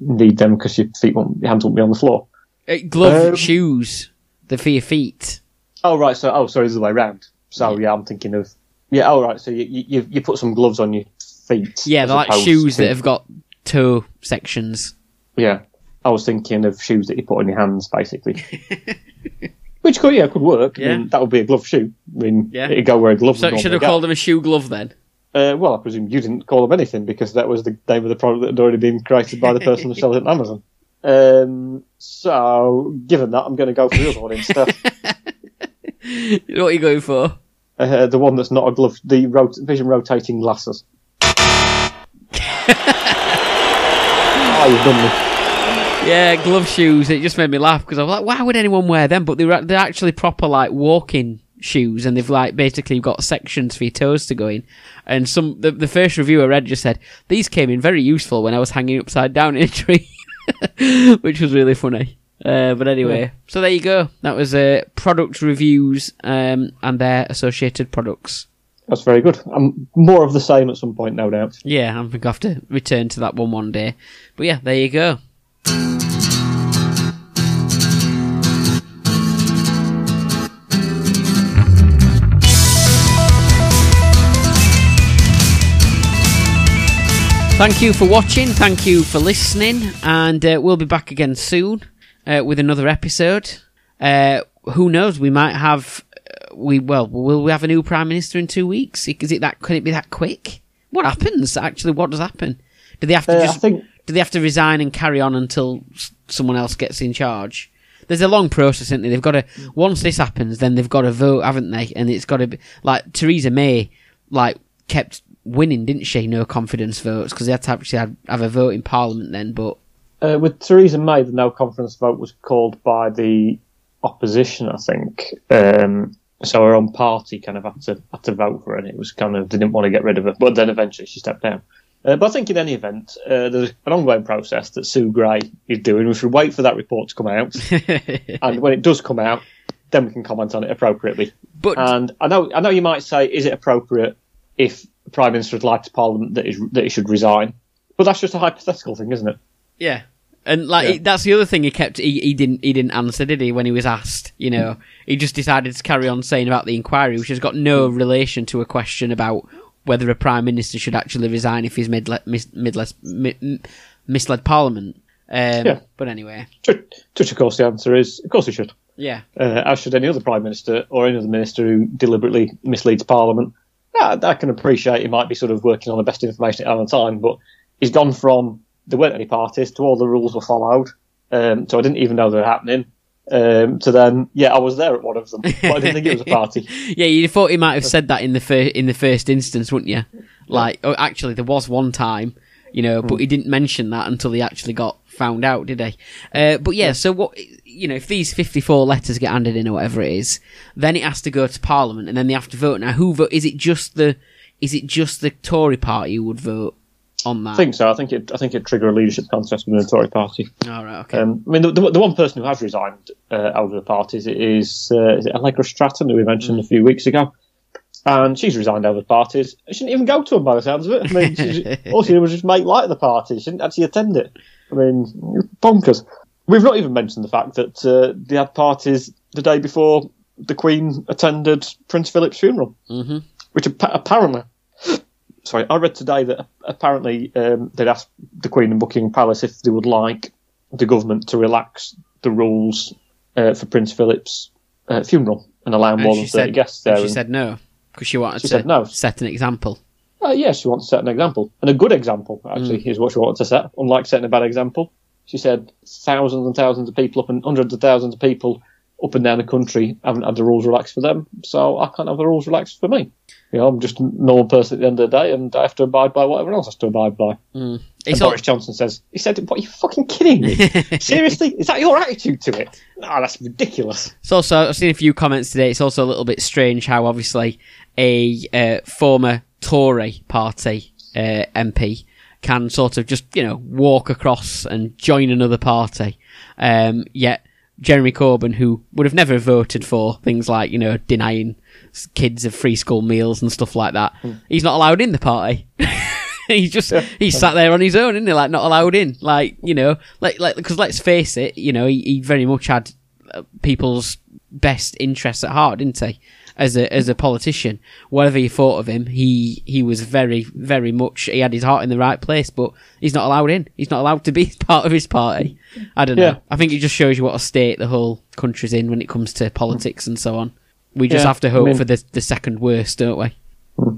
need them because your feet won't, your hands won't be on the floor. Uh, glove Um, shoes. They're for your feet. Oh right, so oh sorry, the other way round. So yeah, I'm thinking of yeah. Oh right, so you you, you put some gloves on your feet. Yeah, they're like shoes to- that have got toe sections. Yeah, I was thinking of shoes that you put on your hands, basically. Which could yeah could work. I Yeah. mean, that would be a glove shoe. I mean, Yeah. it'd go where a glove So should have called them a shoe glove then. Uh, well, I presume you didn't call them anything because that was the name of the product that had already been created by the person who sells it on Amazon. Um, so, given that, I'm going to go for the other one instead. what are you going for? Uh, the one that's not a glove, the rot- vision rotating glasses. oh, you've done me. Yeah, glove shoes. It just made me laugh because I was like, why would anyone wear them? But they're they're actually proper like walking shoes, and they've like basically got sections for your toes to go in. And some the, the first review I read just said these came in very useful when I was hanging upside down in a tree, which was really funny. Uh, but anyway, so there you go. That was uh, product reviews um, and their associated products. That's very good. I'm more of the same at some point, no doubt. Yeah, I think I have to return to that one one day. But yeah, there you go. Thank you for watching. Thank you for listening, and uh, we'll be back again soon uh, with another episode. Uh, who knows? We might have. Uh, we well, will we have a new prime minister in two weeks? Is it that? Can it be that quick? What happens actually? What does happen? Do they have to Uh, just? think Do they have to resign and carry on until s- someone else gets in charge? There's a long process, isn't there? They've got to once this happens, then they've got to vote, haven't they? And it's got to be like Theresa May, like kept winning, didn't she? No confidence votes because they had to actually have, have a vote in Parliament then. But uh, with Theresa May, the no confidence vote was called by the opposition, I think. Um, so her own party kind of had to had to vote for her, and it was kind of they didn't want to get rid of her. But then eventually she stepped down. Uh, but I think in any event, uh, there's an ongoing process that Sue Gray is doing. We should wait for that report to come out, and when it does come out, then we can comment on it appropriately. but And I know, I know you might say, is it appropriate if the Prime Minister has lied to Parliament that, is, that he should resign? But that's just a hypothetical thing, isn't it? Yeah. And like Yeah. he- that's the other thing he kept he, he didn't he didn't answer did he when he was asked you know he just decided to carry on saying about the inquiry which has got no relation to a question about whether a prime minister should actually resign if he's midle- mis- midless, mi- misled parliament um, Yeah. but anyway To, which, of course, the answer is, of course he should. yeah Uh, as should any other Prime Minister or any other minister who deliberately misleads Parliament. Yeah, I can appreciate he might be sort of working on the best information at the time, but he's gone from there weren't any parties to all the rules were followed, um, so I didn't even know they were happening. Um, to then, yeah, I was there at one of them, but I didn't think it was a party. yeah you thought he might have said that in the in the first instance wouldn't you? Like oh, actually there was one time you know but he didn't mention that until he actually got found out did he? Uh, but yeah, so what you know if these 54 letters get handed in or whatever it is then it has to go to parliament and then they have to vote. Now who vote is it just the is it just the tory party who would vote on that? I think so. I think it. I think it trigger a leadership contest within the Tory party. All right, okay. Um, I mean, the, the, the one person who has resigned uh, out of the parties is uh, is it Allegra Stratton, who we mentioned a few weeks ago, and she's resigned out of the parties. She didn't even go to them by the sounds of it. I mean, she, all she did was just make light of the party. She didn't actually attend it. I mean, bonkers. We've not even mentioned the fact that uh, they had parties the day before the Queen attended Prince Philip's funeral, hmm which appa- apparently. Sorry, I read today that apparently um, they'd asked the Queen and Buckingham Palace if they would like the government to relax the rules uh, for Prince Philip's uh, funeral and allow more than she 30 said, guests there. She and- said no because she wanted She to said no. set an example. Uh, yeah, she wants to set an example. And a good example, actually, Mm. is what she wanted to set, unlike setting a bad example. She said thousands and thousands of people up and hundreds of thousands of people up and down the country haven't had the rules relaxed for them, so I can't have the rules relaxed for me. You know, I'm just a normal person at the end of the day, and I have to abide by whatever else has to abide by. It's all, Boris Johnson says, he said, what, are you fucking kidding me? Seriously? Is that your attitude to it? No, that's ridiculous. It's also I've seen a few comments today. It's also a little bit strange how obviously a uh, former Tory party uh, MP can sort of just you know walk across and join another party, um, yet Jeremy Corbyn, who would have never voted for things like you know denying kids of free school meals and stuff like that, he's not allowed in the party. he's just he's sat there on his own, isn't he? Like not allowed in. Like you know, like like because let's face it, you know, he, he very much had uh, people's best interests at heart, didn't he? As a as a politician, whatever you thought of him, he he was very very much he had his heart in the right place, but he's not allowed in. He's not allowed to be part of his party. I don't know. Yeah. I think it just shows you what a state the whole country's in when it comes to politics and so on. We just Yeah, have to I hope mean- for the the second worst, don't we? Hmm.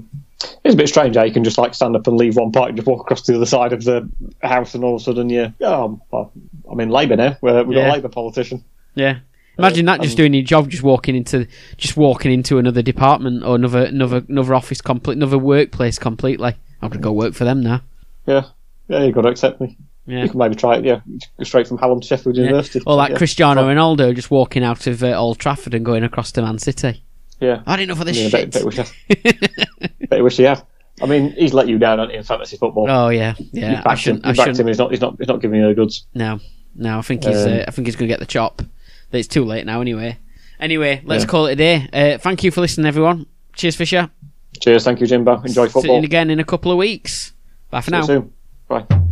It's a bit strange how you can just like stand up and leave one party and just walk across to the other side of the house, and all of a sudden you, oh, well, I'm in Labour now. We're, we've got Yeah. a Labour politician. Yeah. Imagine that just um, doing your job, just walking into just walking into another department or another another another office complete another workplace completely. I'm gonna go work for them now. Yeah, yeah, you've got to accept me. Yeah. You can maybe try it. Yeah, go straight from Hallam to Sheffield Yeah. University. Or like yeah. Cristiano Ronaldo just walking out of uh, Old Trafford and going across to Man City. Yeah, I didn't know for this I mean, bet, shit. bet, wish I, bet wish he had. I mean, he's let you down in fantasy football. oh yeah, yeah. I backed him. shouldn't. You I backed him. shouldn't. He's not. He's not. He's not giving you the goods. No, no. I think he's. Um, uh, I think he's gonna get the chop. It's too late now anyway. Anyway, let's Yeah. call it a day. Uh, thank you for listening, everyone. Cheers, Fisher. Cheers. Thank you, Jimbo. Enjoy See you football. again in a couple of weeks. Bye for See you now. soon. Bye.